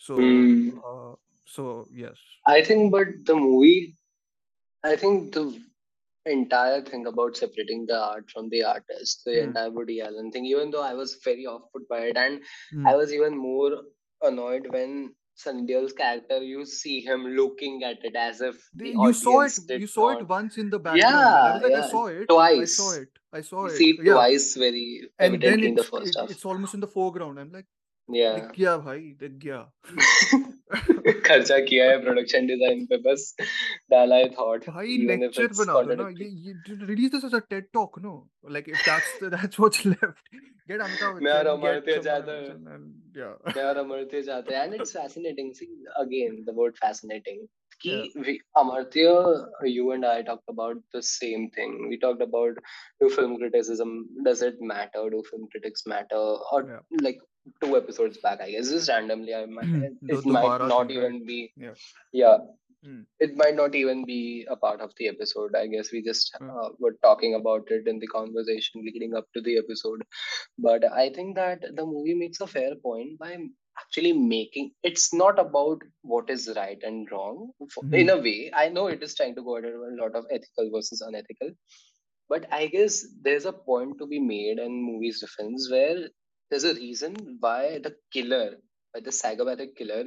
Speaker 2: so
Speaker 1: Mm.
Speaker 2: uh, so yes
Speaker 1: I think, but the movie, I think the entire thing about separating the art from the artist, the
Speaker 2: Hmm.
Speaker 1: entire Woody Allen thing, even though I was very off put by it, and
Speaker 2: Hmm.
Speaker 1: I was even more annoyed when Sunny character, you see him looking at it as if
Speaker 2: you saw it you saw it once in the background. And i
Speaker 1: Yeah,
Speaker 2: i saw it.
Speaker 1: Twice.
Speaker 2: i saw it. I saw
Speaker 1: You
Speaker 2: it.
Speaker 1: see it
Speaker 2: yeah.
Speaker 1: twice very
Speaker 2: and then
Speaker 1: in the first
Speaker 2: it,
Speaker 1: half.
Speaker 2: it's almost in the foreground. I'm like
Speaker 1: Yeah.
Speaker 2: दिख गया भाई दिख गया
Speaker 1: खर्चा किया है production design पे बस डाला है थॉट
Speaker 2: भाई लेक्चर बना दो ना ये ये release this as a TED talk no like if that's that's what's left get Amitabh
Speaker 1: मैं और अमर्त्य है
Speaker 2: and yeah
Speaker 1: मैं और अमर्त्य जाते हैं and it's fascinating see again the word fascinating कि
Speaker 2: yeah
Speaker 1: Amartya you and I talked about the same thing we talked about do film criticism does it matter do film critics matter or
Speaker 2: yeah
Speaker 1: like two episodes back I guess just randomly I might
Speaker 2: the
Speaker 1: it might not
Speaker 2: thing
Speaker 1: even be
Speaker 2: yeah
Speaker 1: yeah
Speaker 2: mm.
Speaker 1: it might not even be a part of the episode. I guess we just
Speaker 2: Yeah.
Speaker 1: uh, were talking about it in the conversation leading up to the episode. But I think that the movie makes a fair point by actually making it's not about what is right and wrong. F-. In a way, I know it is trying to go at a lot of ethical versus unethical, but I guess there's a point to be made in movies defense where there's a reason why the killer, why the psychopathic killer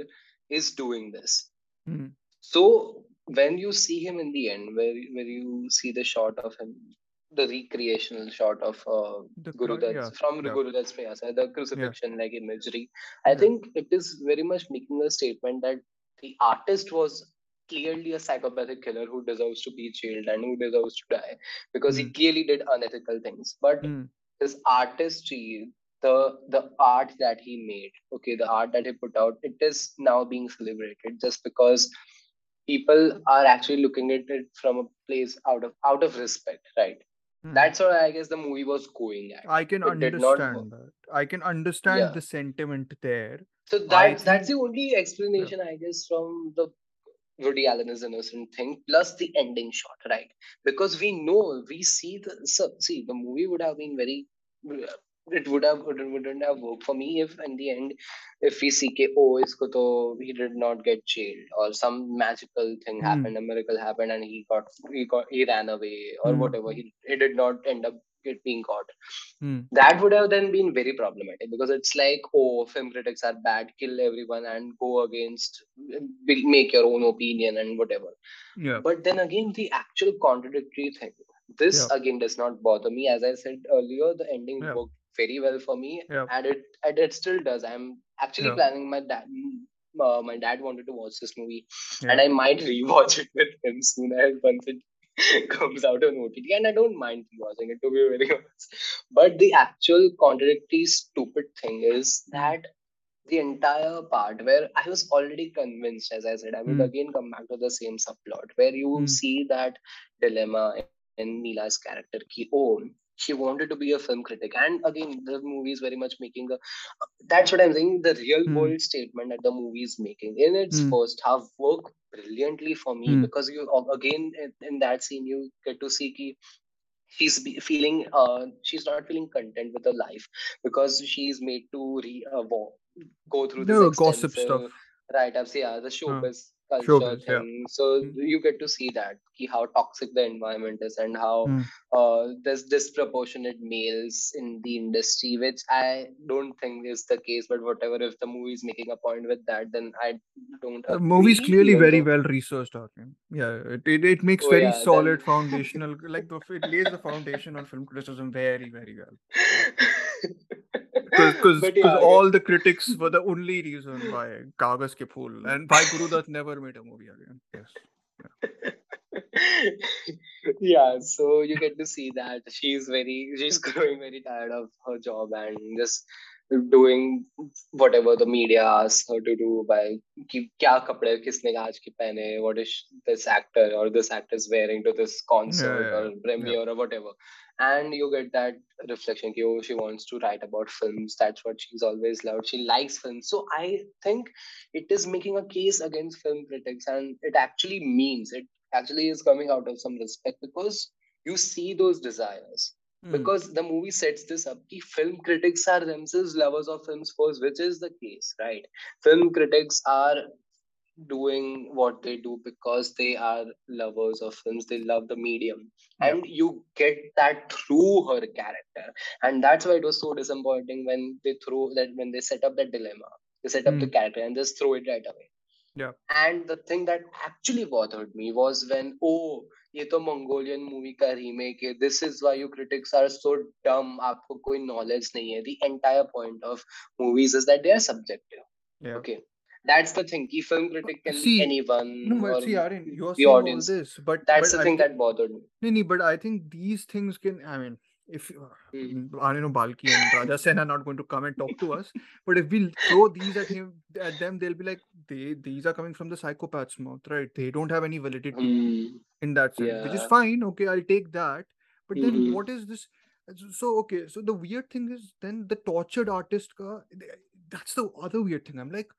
Speaker 1: is doing this.
Speaker 2: Mm.
Speaker 1: So when you see him in the end, where where you see the shot of him, the recreational shot of uh,
Speaker 2: the
Speaker 1: Guru
Speaker 2: cry yeah
Speaker 1: from
Speaker 2: yeah
Speaker 1: Guru Dutt's Pyasa, the
Speaker 2: yeah
Speaker 1: crucifixion like imagery, I
Speaker 2: yeah
Speaker 1: think it is very much making a statement that the artist was clearly a psychopathic killer who deserves to be jailed and who deserves to die because he
Speaker 2: mm.
Speaker 1: clearly did unethical things. But
Speaker 2: Mm.
Speaker 1: his artistry the the art that he made okay the art that he put out it is now being celebrated just because people are actually looking at it from a place out of out of respect right
Speaker 2: Mm.
Speaker 1: that's what i guess the movie was going at
Speaker 2: I can
Speaker 1: it did not work.
Speaker 2: understand that I can understand
Speaker 1: yeah
Speaker 2: the sentiment there
Speaker 1: so
Speaker 2: I
Speaker 1: that's that's the only
Speaker 2: yeah
Speaker 1: explanation i guess from the Woody Allen is innocent thing plus the ending shot, right? Because we know we see the so, see the movie would have been very it would have it wouldn't have worked for me if in the end if we see ke, oh isko to he did not get jailed or some magical thing
Speaker 2: mm.
Speaker 1: happened a miracle happened and he got he got he ran away or
Speaker 2: Mm.
Speaker 1: whatever he, he did not end up get being caught
Speaker 2: Mm.
Speaker 1: that would have then been very problematic because it's like oh film critics are bad kill everyone and go against make your own opinion and whatever
Speaker 2: yeah
Speaker 1: but then again the actual contradictory thing this
Speaker 2: yeah
Speaker 1: again does not bother me as i said earlier the ending
Speaker 2: yeah
Speaker 1: worked very well for me,
Speaker 2: Yeah.
Speaker 1: and it and it still does. I'm actually
Speaker 2: Yeah.
Speaker 1: planning my dad. Uh, my dad wanted to watch this movie, and I might rewatch it with him soon as once it comes out on OTT. And I don't mind rewatching it to be very honest. But the actual contradictory, stupid thing is that the entire part where I was already convinced, as I said, I would
Speaker 2: Mm.
Speaker 1: again come back to the same subplot where you
Speaker 2: Mm.
Speaker 1: see that dilemma in Neela's character. Ki, oh, she wanted to be a film critic, and again, the movie is very much making a. That's what I'm saying. The real
Speaker 2: Mm.
Speaker 1: world statement that the movie is making in its
Speaker 2: Mm.
Speaker 1: first half work brilliantly for me
Speaker 2: Mm.
Speaker 1: because you again in, in that scene you get to see ki she's feeling uh she's not feeling content with her life because she's made to re uh, go through this
Speaker 2: No gossip
Speaker 1: extensive
Speaker 2: stuff.
Speaker 1: write-ups yeah the
Speaker 2: Uh,
Speaker 1: showbiz culture
Speaker 2: showbiz, yeah.
Speaker 1: thing so
Speaker 2: Mm.
Speaker 1: you get to see that how toxic the environment is and how
Speaker 2: Mm.
Speaker 1: uh there's disproportionate males in the industry which i don't think is the case but whatever if the movie is making a point with that then i don't
Speaker 2: The movie's clearly very
Speaker 1: though
Speaker 2: well researched. Yeah, it, it, it makes
Speaker 1: oh
Speaker 2: very
Speaker 1: yeah then
Speaker 2: solid foundational, like the, it lays the foundation on film criticism very, very well. because
Speaker 1: yeah,
Speaker 2: all the critics were the only reason why Kaagaz ke Phool and by Guru Dutt never made a movie again. Yes.
Speaker 1: Yeah. yeah, so you get to see that she's very she's growing very tired of her job and just doing whatever the media asks her to do by keep. kya kapde kisne aaj ki what is this actor or this actress wearing to this concert
Speaker 2: yeah, yeah, or
Speaker 1: premiere or whatever and you get that reflection ki, oh, she wants to write about films. That's what she's always loved. She likes films. So i think it is making a case against film critics and it actually means it actually is coming out of some respect because you see those desires.
Speaker 2: Mm.
Speaker 1: because the movie sets this up ki film critics are themselves lovers of films first which is the case right? Film critics are doing what they do because they are lovers of films they love the medium
Speaker 2: Yeah.
Speaker 1: and you get that through her character and that's why it was so disappointing when they throw that when they set up that dilemma they set up the
Speaker 2: Mm.
Speaker 1: character and just throw it right away
Speaker 2: Yeah.
Speaker 1: and the thing that actually bothered me was when oh ये तो Mongolian movie का remake है this is why you critics are so dumb आपको कोई knowledge नहीं है the entire point of movies is that they are subjective
Speaker 2: Yeah.
Speaker 1: that's the thing ki film critic can
Speaker 2: See,
Speaker 1: be anyone
Speaker 2: No, but
Speaker 1: or
Speaker 2: see, Aryan, you're
Speaker 1: the
Speaker 2: saying all
Speaker 1: audience
Speaker 2: this, but
Speaker 1: that's
Speaker 2: but
Speaker 1: the
Speaker 2: I
Speaker 1: thing
Speaker 2: thi-
Speaker 1: that bothered me
Speaker 2: No, no, but I think these things can. I mean, if
Speaker 1: Hmm.
Speaker 2: mm, know, Balki and Raja Sen are not going to come and talk to us, but if we throw these at him, at them, they'll be like, they these are coming from the psychopath's mouth, right? They don't have any validity
Speaker 1: Hmm.
Speaker 2: in that sense, which is fine. Okay, I'll take that. But then,
Speaker 1: Mhm.
Speaker 2: what is this? So okay, so the weird thing is then the tortured artist ka. That's the other weird thing. I'm like,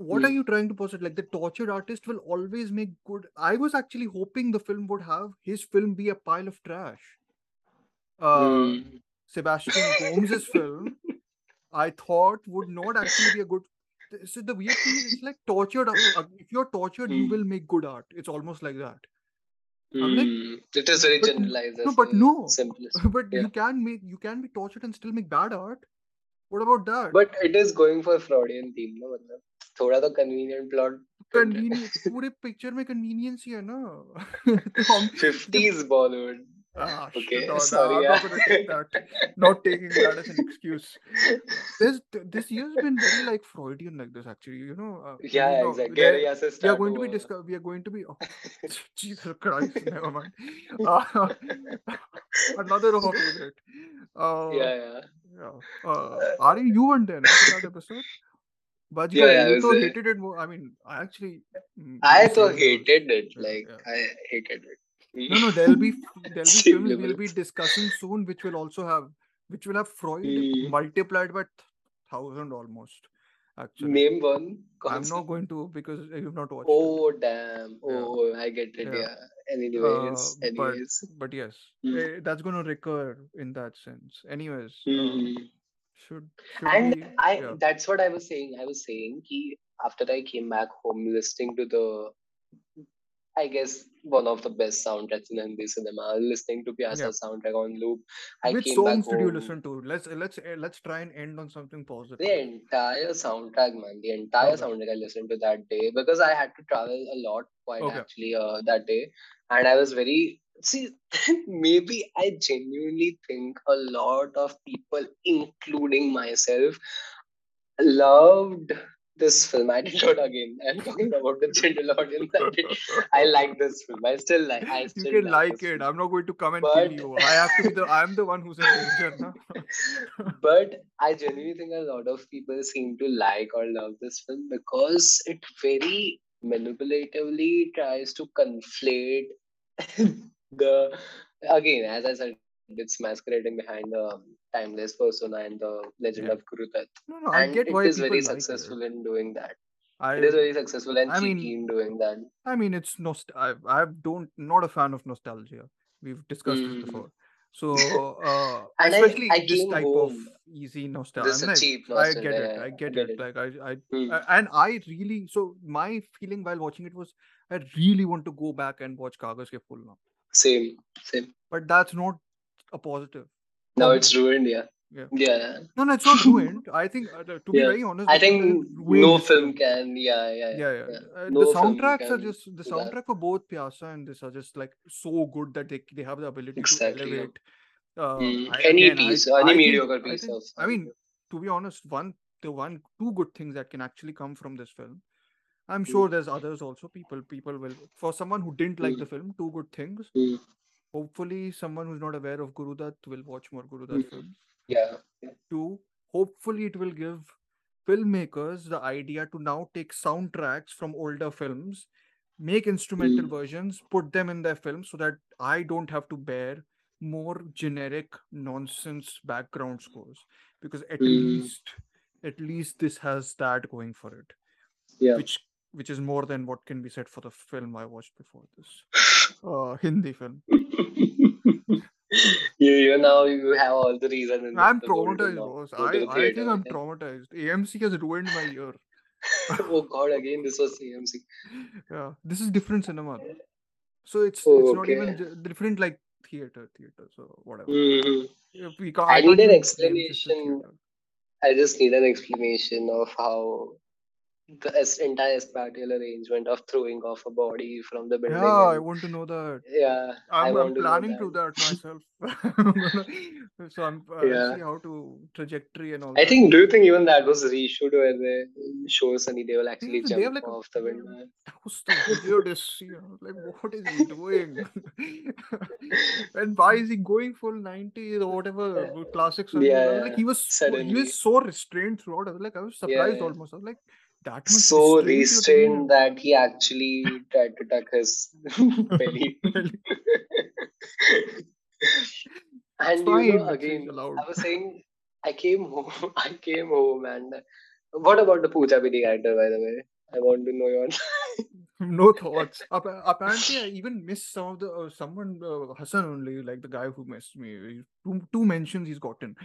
Speaker 2: what are
Speaker 1: Hmm.
Speaker 2: you trying to posit? Like the tortured artist will always make good. I was actually hoping the film would have his film be a pile of trash. Uh,
Speaker 1: Hmm.
Speaker 2: Sebastian Combs' film, I thought would not actually be a good. So the weird thing is, it's like tortured. uh, If you're tortured, you
Speaker 1: Hmm.
Speaker 2: will make good art. It's almost like that. Like,
Speaker 1: Hmm. It is very
Speaker 2: but
Speaker 1: generalized
Speaker 2: no, but no.
Speaker 1: simplest.
Speaker 2: But
Speaker 1: Yeah.
Speaker 2: you can make you can be tortured and still make bad art. What about that?
Speaker 1: But it is going for Freudian theme, no? मतलब थोड़ा तो convenient plot bन रहा
Speaker 2: Convenience.
Speaker 1: है
Speaker 2: पूरे picture में convenience ही है ना. तो हम जब
Speaker 1: 50s Bollywood.
Speaker 2: Ah, shit,
Speaker 1: Okay,
Speaker 2: no, no,
Speaker 1: sorry.
Speaker 2: I'm
Speaker 1: Yeah.
Speaker 2: not gonna take that. Not taking that as an excuse. This this year's been very like Freudian like this actually. You know, uh,
Speaker 1: yeah,
Speaker 2: you know,
Speaker 1: exactly.
Speaker 2: there
Speaker 1: Guerrilla se
Speaker 2: we are
Speaker 1: start
Speaker 2: going to be
Speaker 1: हुआ.
Speaker 2: discuss. We are going to be. Oh, Jesus Christ, never mind. Uh, another of our favorite. Uh,
Speaker 1: yeah, yeah.
Speaker 2: yeah. Uh, Ari, you weren't there no, for that episode. But
Speaker 1: yeah,
Speaker 2: you so
Speaker 1: uh,
Speaker 2: hated it more. I mean, I actually. Mm,
Speaker 1: I
Speaker 2: so
Speaker 1: hated it. Like
Speaker 2: yeah.
Speaker 1: I hated it.
Speaker 2: no, no. There'll be there'll be films we'll be discussing soon, which will also have which will have Freud
Speaker 1: hmm.
Speaker 2: multiplied by thousand almost. Actually,
Speaker 1: name one.
Speaker 2: I'm not going to because you've not watched.
Speaker 1: Oh it.
Speaker 2: damn!
Speaker 1: Oh, yeah. I get it.
Speaker 2: Yeah.
Speaker 1: yeah. Anyways,
Speaker 2: uh,
Speaker 1: anyways.
Speaker 2: But, but
Speaker 1: yes,
Speaker 2: mm. that's going to recur in that sense. Anyways.
Speaker 1: Mm
Speaker 2: should should
Speaker 1: And
Speaker 2: we?
Speaker 1: I
Speaker 2: Yeah,
Speaker 1: that's what I was saying. I was saying ki after I came back home listening to the I guess one of the best soundtracks in Hindi cinema, listening to Pyasa
Speaker 2: yeah.
Speaker 1: soundtrack on loop. I
Speaker 2: Which
Speaker 1: came back
Speaker 2: songs did you listen to? Let's let's let's try and end on something positive.
Speaker 1: The entire soundtrack, man. The entire
Speaker 2: Okay.
Speaker 1: soundtrack I listened to that day because I had to travel a lot quite
Speaker 2: Okay.
Speaker 1: actually uh, that day, and I was very see, maybe I genuinely think a lot of people, including myself, loved this film. I did not again. I'm talking about the general audience. I did. I like this film. I still like. I
Speaker 2: You
Speaker 1: still
Speaker 2: can
Speaker 1: like
Speaker 2: like it.
Speaker 1: film.
Speaker 2: I'm not going to come and kill you. I have to be the. I'm the one who's in danger. No?
Speaker 1: but I genuinely think a lot of people seem to like or love this film because it very manipulatively tries to conflate the again, as I said, it's masquerading behind the timeless persona and the legend
Speaker 2: yeah.
Speaker 1: of Guru Dutt.
Speaker 2: No, no. I get
Speaker 1: it
Speaker 2: why
Speaker 1: is
Speaker 2: people
Speaker 1: very
Speaker 2: like it.
Speaker 1: successful in doing that. It
Speaker 2: I.
Speaker 1: is very successful and
Speaker 2: I mean,
Speaker 1: in doing that.
Speaker 2: I mean, it's nost. I I don't not a fan of nostalgia. We've discussed this
Speaker 1: Mhm.
Speaker 2: before. So, uh,
Speaker 1: And I,
Speaker 2: especially
Speaker 1: I
Speaker 2: this
Speaker 1: came
Speaker 2: type of easy nostalgia.
Speaker 1: This
Speaker 2: I'm
Speaker 1: is
Speaker 2: like,
Speaker 1: cheap
Speaker 2: I get it.
Speaker 1: nostalgia.
Speaker 2: I
Speaker 1: I
Speaker 2: get
Speaker 1: get
Speaker 2: it.
Speaker 1: it.
Speaker 2: Like I, I,
Speaker 1: Hmm.
Speaker 2: uh, and I really. So my feeling while watching it was, I really want to go back and watch Kaagaz Ke Phool now.
Speaker 1: Same, same.
Speaker 2: But that's not a positive
Speaker 1: Now it's ruined, yeah.
Speaker 2: Yeah.
Speaker 1: Yeah.
Speaker 2: No, no, it's not ruined. I think, uh, to be
Speaker 1: Yeah.
Speaker 2: very honest,
Speaker 1: I think no film can, yeah, yeah, yeah.
Speaker 2: Yeah, yeah. Uh, the
Speaker 1: No film
Speaker 2: soundtracks are just the soundtrack for both Pyasa and this are just like so good that they they have the ability to
Speaker 1: Exactly. yeah.
Speaker 2: elevate. Uh,
Speaker 1: Mm.
Speaker 2: I
Speaker 1: Any
Speaker 2: again, I
Speaker 1: piece, any
Speaker 2: I think
Speaker 1: mediocre
Speaker 2: I
Speaker 1: piece
Speaker 2: think
Speaker 1: of
Speaker 2: I mean to be honest, one the one two good things that can actually come from this film. I'm sure there's others also. People people will for someone who didn't like the film, two good things.
Speaker 1: mm,
Speaker 2: Hopefully, someone who's not aware of Guru Dutt will watch more Guru Dutt
Speaker 1: mm.
Speaker 2: films.
Speaker 1: Yeah. yeah.
Speaker 2: Two, hopefully it will give filmmakers the idea to now take soundtracks from older films, make instrumental
Speaker 1: Mm,
Speaker 2: versions, put them in their films so that I don't have to bear more generic nonsense background scores because at
Speaker 1: mm.
Speaker 2: least at least this has that going for it
Speaker 1: Yeah.
Speaker 2: which which is more than what can be said for the film I watched before this uh Hindi film
Speaker 1: you, you now you have all the reason
Speaker 2: I'm traumatized boss I
Speaker 1: the
Speaker 2: I think. I'm traumatized AMC has ruined my year
Speaker 1: oh God! Again, this was CMC.
Speaker 2: yeah this is different cinema so it's
Speaker 1: Oh,
Speaker 2: it's not even
Speaker 1: okay.
Speaker 2: ju- different like theater theater so whatever
Speaker 1: hmm
Speaker 2: we can't
Speaker 1: I need an
Speaker 2: even blame just the
Speaker 1: explanation. I just need an explanation of how the entire spatial arrangement of throwing off a body from the building
Speaker 2: yeah I want to know that
Speaker 1: yeah, I
Speaker 2: I'm I'm
Speaker 1: to
Speaker 2: planning to
Speaker 1: that.
Speaker 2: that myself. So I'm I'll
Speaker 1: Yeah.
Speaker 2: see how to trajectory and all
Speaker 1: I
Speaker 2: that.
Speaker 1: think, do you think even that was reshoot where they show Sunny Deol actually
Speaker 2: have, they have
Speaker 1: jump
Speaker 2: like
Speaker 1: off the window?
Speaker 2: that was the weirdest. You know, like what is he doing? and why is he going full 90s or whatever
Speaker 1: Uh,
Speaker 2: classic Sunny
Speaker 1: yeah,
Speaker 2: Like he was so, he
Speaker 1: suddenly.
Speaker 2: was so restrained throughout. I was like I was
Speaker 1: Yeah,
Speaker 2: surprised
Speaker 1: yeah.
Speaker 2: almost. I was like that much
Speaker 1: So
Speaker 2: restraint you're giving
Speaker 1: restrained that he actually tried to tuck his belly. And you know,
Speaker 2: fine. It's, it's
Speaker 1: again. I was saying, I came home, I came home, and what about the Pooja Bidi character, by the way? I want to know your.
Speaker 2: No thoughts. Appa- apparently, I even missed some of the uh, someone uh, Hassan only, like the guy who messaged me. He- Two two mentions he's gotten.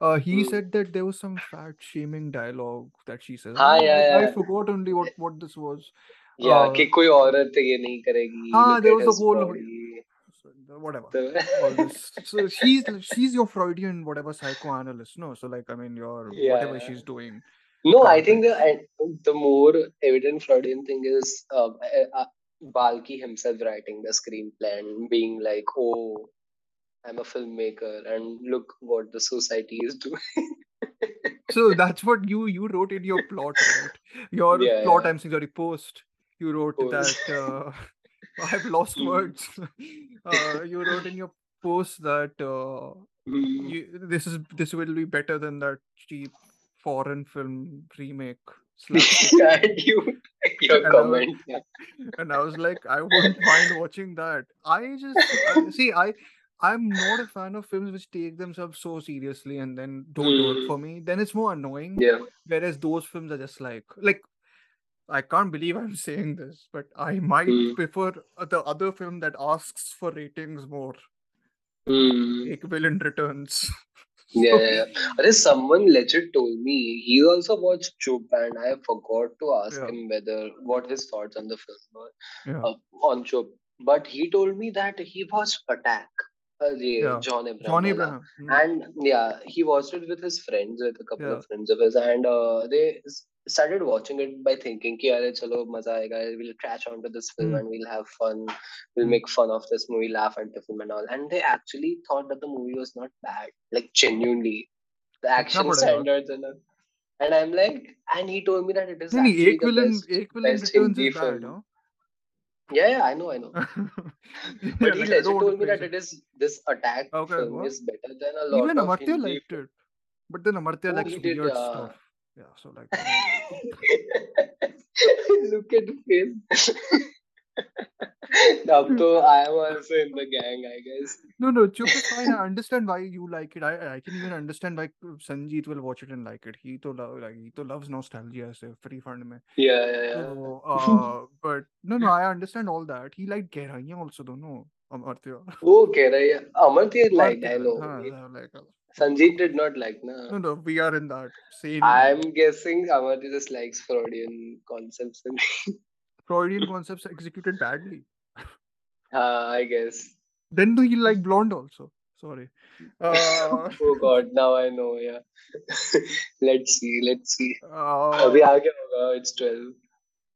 Speaker 2: Uh, he
Speaker 1: Hmm.
Speaker 2: said that there was some fat shaming dialogue that she says.
Speaker 1: हाँ
Speaker 2: I,
Speaker 1: yeah
Speaker 2: I, I
Speaker 1: yeah
Speaker 2: forgot only what what this was.
Speaker 1: yeah
Speaker 2: Uh,
Speaker 1: कि कोई औरत ये नहीं करेगी
Speaker 2: ah,
Speaker 1: look
Speaker 2: there
Speaker 1: at
Speaker 2: was the
Speaker 1: his
Speaker 2: whole
Speaker 1: body
Speaker 2: so, the- whatever
Speaker 1: so,
Speaker 2: all this. So she's she's your Freudian whatever psychoanalyst, no? So like I mean, your
Speaker 1: yeah
Speaker 2: whatever
Speaker 1: yeah
Speaker 2: she's doing
Speaker 1: no I think the the more evident Freudian thing is uh, uh, Balki himself writing the screenplay and being like oh I'm a filmmaker and look what the society is doing
Speaker 2: So that's what you you wrote in your plot, right? Your
Speaker 1: yeah
Speaker 2: plot,
Speaker 1: yeah
Speaker 2: I'm saying, sorry, post. You wrote
Speaker 1: Pose.
Speaker 2: that uh, I've lost
Speaker 1: Hmm.
Speaker 2: words. uh, you wrote in your post that uh,
Speaker 1: Hmm.
Speaker 2: you, this is this will be better than that cheap foreign film remake
Speaker 1: and you your
Speaker 2: And I was
Speaker 1: comment yeah
Speaker 2: and I was like, I wouldn't mind watching that. I just I, see, I I'm not a fan of films which take themselves so seriously and then don't do
Speaker 1: it
Speaker 2: for me. Then it's more annoying.
Speaker 1: yeah
Speaker 2: Whereas those films are just like like I can't believe I'm saying this, but I might
Speaker 1: Hmm.
Speaker 2: prefer the other film that asks for ratings more.
Speaker 1: Hmm.
Speaker 2: Ek Villain Returns.
Speaker 1: Yeah, yeah, yeah. Someone legit told me he also watched Chup and I forgot to ask
Speaker 2: yeah,
Speaker 1: him whether what his thoughts on the film were
Speaker 2: yeah.
Speaker 1: uh, on Chup. But he told me that he watched Attack uh, yeah. John Abraham John.
Speaker 2: Abraham. Hmm.
Speaker 1: And yeah, he watched it with his friends, with a couple of friends of his, and uh, they started watching it by thinking ki are chalo maza aayega we'll crash onto this film
Speaker 2: mm.
Speaker 1: and we'll have fun we'll make fun of this movie laugh at the film and all and they actually thought that the movie was not bad like genuinely the action standards and and i'm like and he told me that it is
Speaker 2: no,
Speaker 1: actually
Speaker 2: ek
Speaker 1: the best, best film? Yeah, yeah, I know, I know. but yeah, he
Speaker 2: like,
Speaker 1: told me that it is this attack
Speaker 2: okay,
Speaker 1: film
Speaker 2: what?
Speaker 1: is better than a lot
Speaker 2: Even
Speaker 1: of
Speaker 2: Amartya liked it, but then Amartya
Speaker 1: oh,
Speaker 2: likes weird
Speaker 1: yeah.
Speaker 2: Uh, stuff yeah, so like
Speaker 1: look at face. Dabto, I was also in the gang, I guess.
Speaker 2: No, no, Chup is fine. I understand why you like it. I, I can even understand why Sanjeet will watch it and like it. He to love like he to loves nostalgia as a free fund man.
Speaker 1: Yeah, yeah, yeah.
Speaker 2: So, uh, but no, no, I understand all that. He liked Geranya also, don't know. Amartya.
Speaker 1: Oh, Geranya, Amartya liked. I know.
Speaker 2: Haan, like, uh,
Speaker 1: Sanjeev did not like, na.
Speaker 2: no no we are in that same
Speaker 1: I'm guessing Amartya just likes Freudian concepts and
Speaker 2: Freudian concepts executed badly
Speaker 1: uh, I guess.
Speaker 2: Then do you like blonde also? Sorry. Uh,
Speaker 1: Oh God, now I know, yeah. let's see, let's see.
Speaker 2: uh,
Speaker 1: अभी आगे होगा, it's 12.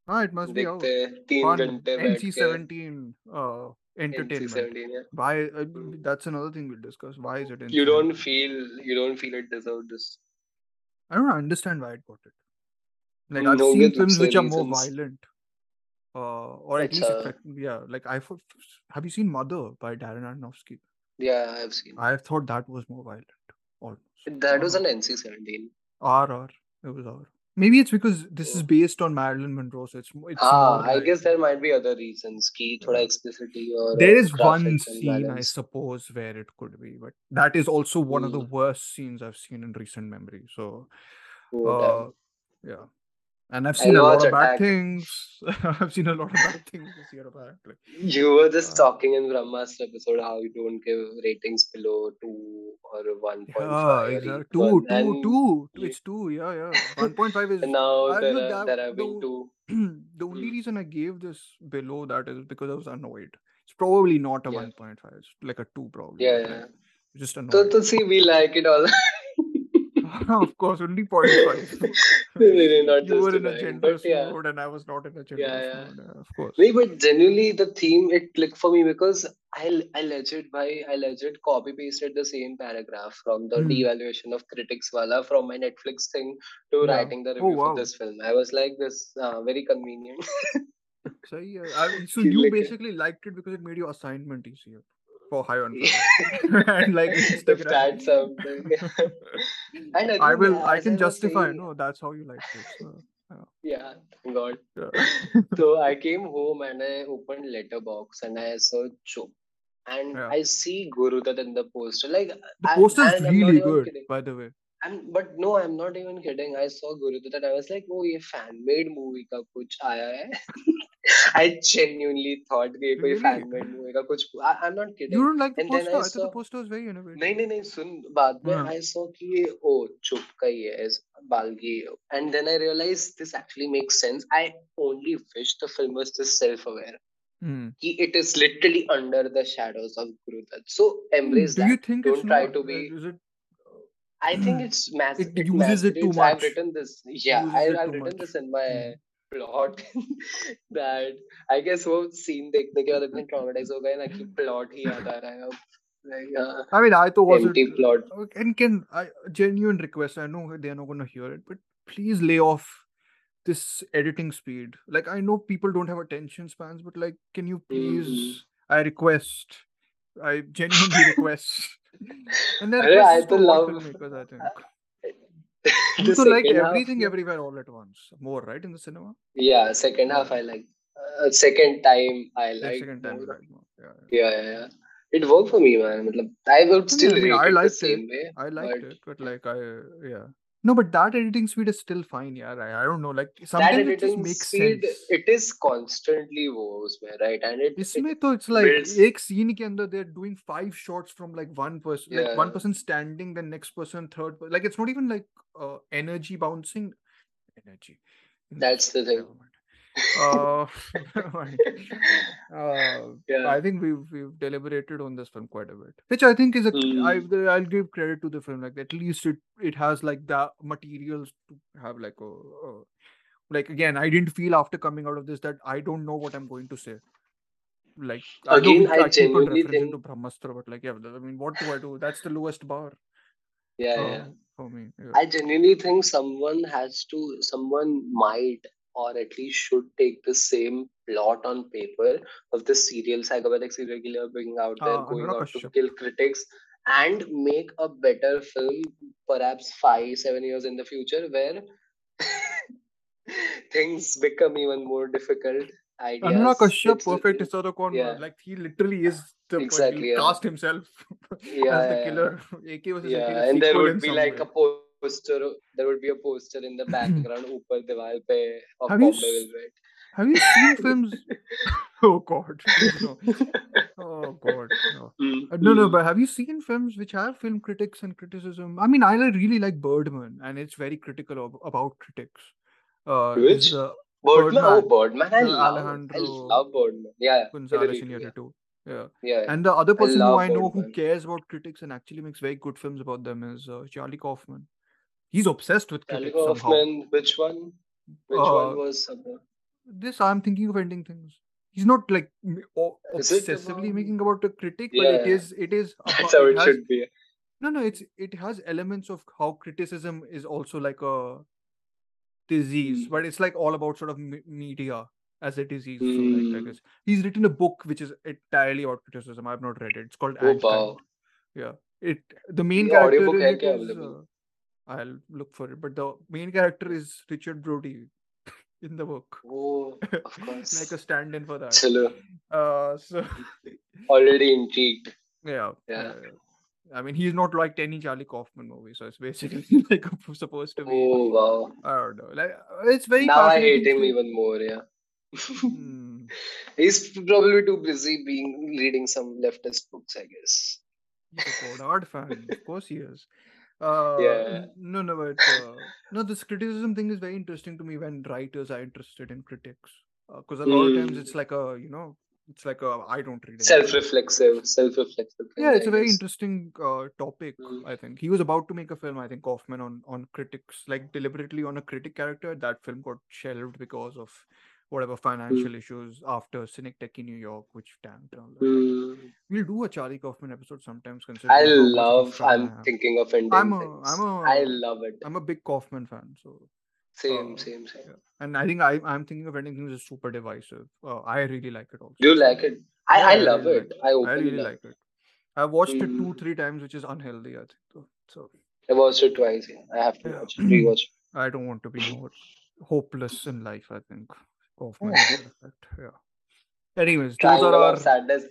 Speaker 2: ah, it must be out.
Speaker 1: देखते हैं तीन
Speaker 2: Fun.
Speaker 1: घंटे बैठ के
Speaker 2: NC-17 uh, entertainment.
Speaker 1: Yeah.
Speaker 2: why uh, that's another thing we'll discuss. Why is it
Speaker 1: you don't feel you don't feel it deserved this.
Speaker 2: I don't understand why it got it. Like i've
Speaker 1: no
Speaker 2: seen films which are more violent uh, or at
Speaker 1: it's
Speaker 2: least yeah like i have you seen mother by darren aronofsky?
Speaker 1: Yeah i've seen.
Speaker 2: I thought that was more violent almost.
Speaker 1: That was an nc-17
Speaker 2: r r. It was r maybe it's because this is based on Marilyn Monroe, so it's, it's
Speaker 1: ah, I guess there might be other reasons. Key, thoda explicitity or
Speaker 2: there is
Speaker 1: uh, one
Speaker 2: scene. I suppose where it could be, but that is also one mm. of the
Speaker 1: hmm.
Speaker 2: worst scenes I've seen in recent memory. So,
Speaker 1: oh,
Speaker 2: uh, yeah. And I've seen a lot of bad things. I've seen a lot of bad things this year apparently.
Speaker 1: You were just
Speaker 2: Uh,
Speaker 1: talking in Brahmastra episode how you don't give ratings below two or one point
Speaker 2: Yeah, exactly.
Speaker 1: equal,
Speaker 2: Two, two, two.
Speaker 1: you,
Speaker 2: It's two. Yeah, yeah. One point five is.
Speaker 1: now
Speaker 2: I
Speaker 1: there
Speaker 2: look
Speaker 1: are
Speaker 2: that
Speaker 1: there have been two.
Speaker 2: the only
Speaker 1: Hmm.
Speaker 2: reason I gave this below that is because I was annoyed. It's probably not a
Speaker 1: Yeah,
Speaker 2: 1.5. It's like a 2 probably,
Speaker 1: yeah, yeah.
Speaker 2: just annoyed.
Speaker 1: So to see, we like it all.
Speaker 2: of course, only 0.5.
Speaker 1: really not
Speaker 2: you were in a generous
Speaker 1: yeah,
Speaker 2: mode and I was not in a
Speaker 1: yeah,
Speaker 2: generous
Speaker 1: yeah.
Speaker 2: mode. Yeah, of course.
Speaker 1: No, but genuinely the theme it clicked for me because I I legit by I legit copy pasted the same paragraph from the
Speaker 2: Hmm.
Speaker 1: devaluation of critics wala from my Netflix thing to
Speaker 2: Yeah.
Speaker 1: writing the
Speaker 2: Oh
Speaker 1: review for this film. I was like this uh, very convenient.
Speaker 2: So yeah, I, so you basically liked it because it made your assignment easier for high on and like Instagram.
Speaker 1: Start something. and
Speaker 2: I, I
Speaker 1: will.
Speaker 2: Yeah,
Speaker 1: I can
Speaker 2: justify.
Speaker 1: Saying...
Speaker 2: No, that's how you like it. So, yeah.
Speaker 1: yeah, God.
Speaker 2: Yeah.
Speaker 1: so I came home and I opened Letterboxd and I saw Chop and
Speaker 2: yeah.
Speaker 1: I see Guru Dutt in the poster. Like
Speaker 2: the poster is really good,
Speaker 1: kidding.
Speaker 2: by the way.
Speaker 1: I'm, but no, I'm not even kidding. I saw Guru Dutt and I was like, oh, a fan made movie का कुछ आया है. I genuinely thought कि ये कोई
Speaker 2: Really?
Speaker 1: fan made movie का कुछ. I, I'm not
Speaker 2: You
Speaker 1: kidding.
Speaker 2: don't like the
Speaker 1: And then
Speaker 2: poster?
Speaker 1: I
Speaker 2: I thought the
Speaker 1: saw.
Speaker 2: poster was very
Speaker 1: नहीं
Speaker 2: innovative.
Speaker 1: नहीं नहीं सुन बाद में
Speaker 2: हाँ.
Speaker 1: I saw कि ये oh चुप का ही है इस Balgi and then I realized this actually makes sense. I only wish the film was just self-aware.
Speaker 2: Hmm.
Speaker 1: कि it is literally under the shadows of Guru Dutt. So
Speaker 2: Hmm,
Speaker 1: embrace
Speaker 2: Do you
Speaker 1: that.
Speaker 2: think it's
Speaker 1: Don't try
Speaker 2: not?
Speaker 1: to
Speaker 2: Like,
Speaker 1: be.
Speaker 2: is it?
Speaker 1: I think it's mass.
Speaker 2: It
Speaker 1: It
Speaker 2: uses it too
Speaker 1: masquerades. I've
Speaker 2: much.
Speaker 1: written this. Yeah,
Speaker 2: Uses
Speaker 1: I,
Speaker 2: it
Speaker 1: I've
Speaker 2: too
Speaker 1: written
Speaker 2: much.
Speaker 1: this in my
Speaker 2: Hmm.
Speaker 1: plot that I guess वो scene देखने के बाद इतने traumatized हो गए ना कि plot ही याद आ रहा है अब. Like, uh,
Speaker 2: I mean, I thought was it
Speaker 1: empty plot.
Speaker 2: uh, and can I genuine request? I know they're not gonna hear it, but please lay off this editing speed. Like I know people don't have attention spans, but like, can you
Speaker 1: hmm
Speaker 2: please? I request. I genuinely request. And their
Speaker 1: अरे
Speaker 2: request
Speaker 1: I
Speaker 2: is
Speaker 1: तो
Speaker 2: to all
Speaker 1: love
Speaker 2: filmmakers, I think. you to like everything
Speaker 1: half,
Speaker 2: everywhere all at once. More right in the cinema?
Speaker 1: Yeah second half i like uh, second time i like
Speaker 2: second time
Speaker 1: more.
Speaker 2: Yeah, yeah.
Speaker 1: yeah yeah it worked for me man. I would still
Speaker 2: i, mean, I liked it.
Speaker 1: way,
Speaker 2: i liked
Speaker 1: but...
Speaker 2: it but like i yeah. No, but that editing speed is still fine. Yeah, I, I don't know. Like
Speaker 1: that
Speaker 2: sometimes it just
Speaker 1: editing
Speaker 2: makes
Speaker 1: speed,
Speaker 2: sense.
Speaker 1: it is constantly वो उसमें, right? And it it
Speaker 2: इसमें तो it's like
Speaker 1: builds.
Speaker 2: एक scene के अंदर they're doing five shots from like one person, like one
Speaker 1: Yeah,
Speaker 2: person standing, then next person, third person. Like it's not even like uh, energy bouncing. Energy.
Speaker 1: that's the thing.
Speaker 2: Uh, uh,
Speaker 1: yeah.
Speaker 2: I think we've we've deliberated on this film quite a bit, which I think is a. I
Speaker 1: Mm.
Speaker 2: I'll give credit to the film. Like at least it it has like the materials to have like a, a like again. I didn't feel after coming out of this that I don't know what I'm going to say. Like
Speaker 1: Again,
Speaker 2: we
Speaker 1: I
Speaker 2: I keep on
Speaker 1: genuinely
Speaker 2: referencing to Brahmastra, but like yeah, I mean, what do I do? That's the lowest bar.
Speaker 1: yeah,
Speaker 2: Uh,
Speaker 1: yeah.
Speaker 2: for me. Yeah.
Speaker 1: I genuinely think someone has to, someone might, or at least should take the same plot on paper of the serial psychopathic serial killer being out there,
Speaker 2: Uh,
Speaker 1: going out to kill critics, and make a better film, perhaps five, seven years in the future, where things become even more difficult.
Speaker 2: Anurag
Speaker 1: Ideas,
Speaker 2: Kashyap,
Speaker 1: it's
Speaker 2: perfect Historicon,
Speaker 1: yeah,
Speaker 2: like he literally is the
Speaker 1: exactly, yeah,
Speaker 2: cast himself
Speaker 1: yeah,
Speaker 2: as the killer. AK AK
Speaker 1: Yeah,
Speaker 2: is
Speaker 1: and there would be like a poster there would be a poster in the background upar diwal pe of
Speaker 2: have you,
Speaker 1: Velvet.
Speaker 2: Have you seen films? oh God, no. oh God, no.
Speaker 1: Mm.
Speaker 2: Uh, no, no.
Speaker 1: Mm.
Speaker 2: But have you seen films which have film critics and criticism? I mean, I really like Birdman, and it's very critical of, about critics. Uh,
Speaker 1: which
Speaker 2: uh,
Speaker 1: Birdman? Oh,
Speaker 2: Birdman!
Speaker 1: I love, I love Birdman. Yeah,
Speaker 2: Gonzalez
Speaker 1: Yeah.
Speaker 2: Yeah.
Speaker 1: yeah.
Speaker 2: And the other person I
Speaker 1: who
Speaker 2: I know
Speaker 1: Birdman.
Speaker 2: who cares about critics and actually makes very good films about them is uh, Charlie Kaufman. He's obsessed with cricket.
Speaker 1: Hoffman, which one? Which
Speaker 2: uh,
Speaker 1: one was uh,
Speaker 2: This I'm thinking of ending things. He's not like
Speaker 1: uh,
Speaker 2: obsessively
Speaker 1: about...
Speaker 2: making about the critic,
Speaker 1: yeah.
Speaker 2: but
Speaker 1: it
Speaker 2: is it is about, That's
Speaker 1: how
Speaker 2: it,
Speaker 1: it
Speaker 2: has,
Speaker 1: should be.
Speaker 2: No, no, it's it has elements of how criticism is also like a disease,
Speaker 1: mm.
Speaker 2: but it's like all about sort of media as a disease. Mm. So like, I
Speaker 1: hmm.
Speaker 2: guess he's written a book which is entirely about criticism. I've not read it. It's called.
Speaker 1: Oh, wow.
Speaker 2: Yeah. It the main
Speaker 1: the
Speaker 2: character.
Speaker 1: Audiobook
Speaker 2: is,
Speaker 1: is,
Speaker 2: uh, I'll look for it, but the main character is Richard Brody in the book.
Speaker 1: Oh, of course.
Speaker 2: like a stand-in for that.
Speaker 1: Chalo.
Speaker 2: Uh so
Speaker 1: Already intrigued.
Speaker 2: yeah,
Speaker 1: Yeah.
Speaker 2: yeah, yeah. I mean he's not like any Charlie Kaufman movie, so it's basically like supposed to be
Speaker 1: Oh wow.
Speaker 2: I don't know. Like uh, it's very
Speaker 1: Now I hate him even more, yeah.
Speaker 2: Hmm.
Speaker 1: He's probably too busy being reading some leftist books, I guess.
Speaker 2: He's a Godard fan. Of course he is. Uh,
Speaker 1: Yeah.
Speaker 2: no, no, but uh, no, this criticism thing is very interesting to me when writers are interested in critics. Because a lot of times
Speaker 1: Mm.
Speaker 2: it's like a, you know, it's like a, I don't read critics.
Speaker 1: Self-reflexive, self-reflexive
Speaker 2: Yeah, it's a very interesting uh, topic.
Speaker 1: Mm.
Speaker 2: I think he was about to make a film. I think Kaufman on on critics, like deliberately on a critic character. That film got shelved because of whatever financial issues after Synecdoche, New York, which tanked and all that.
Speaker 1: Mm.
Speaker 2: We'll do a Charlie Kaufman episode sometimes,
Speaker 1: I
Speaker 2: considering how much of a
Speaker 1: love.
Speaker 2: I
Speaker 1: I'm thinking of ending
Speaker 2: I'm a,
Speaker 1: things.
Speaker 2: I'm
Speaker 1: I love it.
Speaker 2: I'm a big Kaufman fan. So,
Speaker 1: Same,
Speaker 2: uh,
Speaker 1: same, same.
Speaker 2: yeah. and I think I, I'm thinking of ending things is super divisive. Uh, I really like it also.
Speaker 1: Do you like it? I, I
Speaker 2: I
Speaker 1: love
Speaker 2: really
Speaker 1: it.
Speaker 2: like it.
Speaker 1: I
Speaker 2: I really like it. I watched it two,
Speaker 1: Mm.
Speaker 2: three times, which is unhealthy. I think. So, so
Speaker 1: I watched it twice. Yeah. I have to
Speaker 2: Yeah.
Speaker 1: watch it. Rewatch.
Speaker 2: I don't want to be more hopeless in life. I think of my. Yeah. Anyways, those are our
Speaker 1: sadness.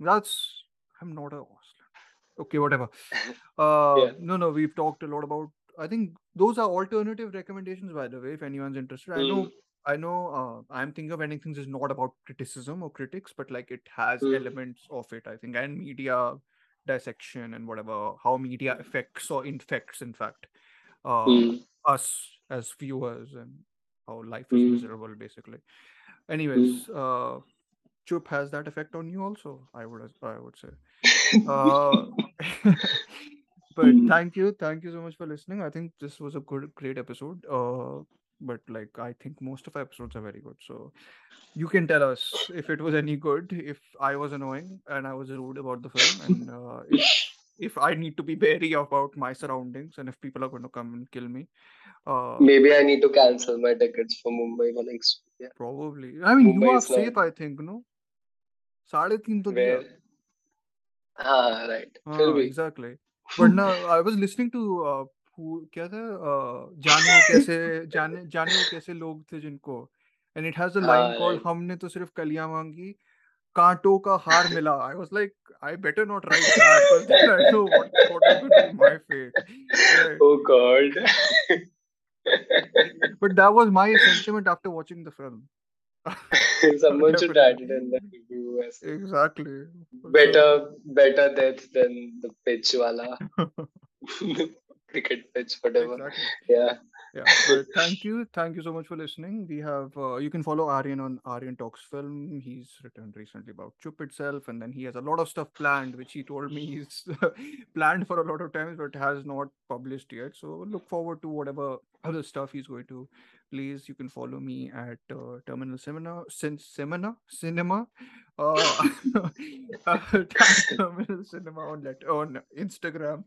Speaker 2: That's I'm not a okay whatever uh,
Speaker 1: yeah.
Speaker 2: no no we've talked a lot about i think those are alternative recommendations by the way if anyone's interested mm. i know i know uh, i'm thinking of anything. things is not about criticism or critics but like it has
Speaker 1: mm.
Speaker 2: elements of it i think and media dissection and whatever how media affects or infects in fact uh,
Speaker 1: mm.
Speaker 2: us as viewers and how life is
Speaker 1: Mm.
Speaker 2: miserable, basically. Anyways, uh, Chup has that effect on you also. I would, I would say. Uh, but
Speaker 1: Mm.
Speaker 2: thank you, thank you so much for listening. I think this was a good, great episode. Uh, but like I think most of our episodes are very good. So you can tell us if it was any good, if I was annoying and I was rude about the film, and uh, if if I need to be wary about my surroundings and if people are going to come and kill me. Uh,
Speaker 1: Maybe I need to cancel my tickets for Mumbai for next week. Yeah.
Speaker 2: probably. I mean, you are
Speaker 1: is not-
Speaker 2: I think no. साढ़े तीन तो दिया
Speaker 1: Where? Ah, फिर
Speaker 2: हाँ
Speaker 1: भी.
Speaker 2: Exactly वरना I was listening to क्या था uh, जाने वो कैसे जाने जाने वो कैसे लोग थे जिनको and it has a line
Speaker 1: हाँ,
Speaker 2: हमने तो सिर्फ़ कलियाँ मांगी कांटों का हार मिला I was like I better not write that because I know what what my fate
Speaker 1: Oh God.
Speaker 2: but that was my sentiment after watching the film.
Speaker 1: Someone should add it in the review
Speaker 2: exactly.
Speaker 1: Better better death than the pitch wala. Cricket pitch whatever.
Speaker 2: Exactly.
Speaker 1: yeah
Speaker 2: yeah. But thank you. Thank you so much for listening. We have uh, you can follow aryan on aryan talks film. He's written recently about chup itself and then he has a lot of stuff planned which he told me he's planned for a lot of times but has not published yet. So look forward to whatever other stuff he's going to please you can follow me at uh, terminal seminar since seminar cinema uh, uh, terminal cinema on let on instagram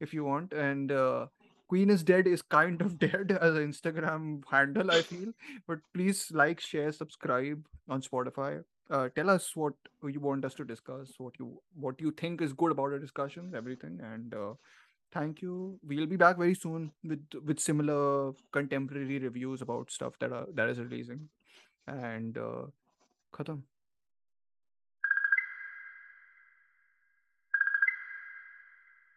Speaker 2: if you want. And uh, Queen is Dead is kind of dead as an Instagram handle, I feel. But please like, share, subscribe on Spotify. Uh, tell us what you want us to discuss, what you what you think is good about the discussions, everything. And uh, thank you. We'll be back very soon with with similar contemporary reviews about stuff that are that is releasing. And uh, khatam.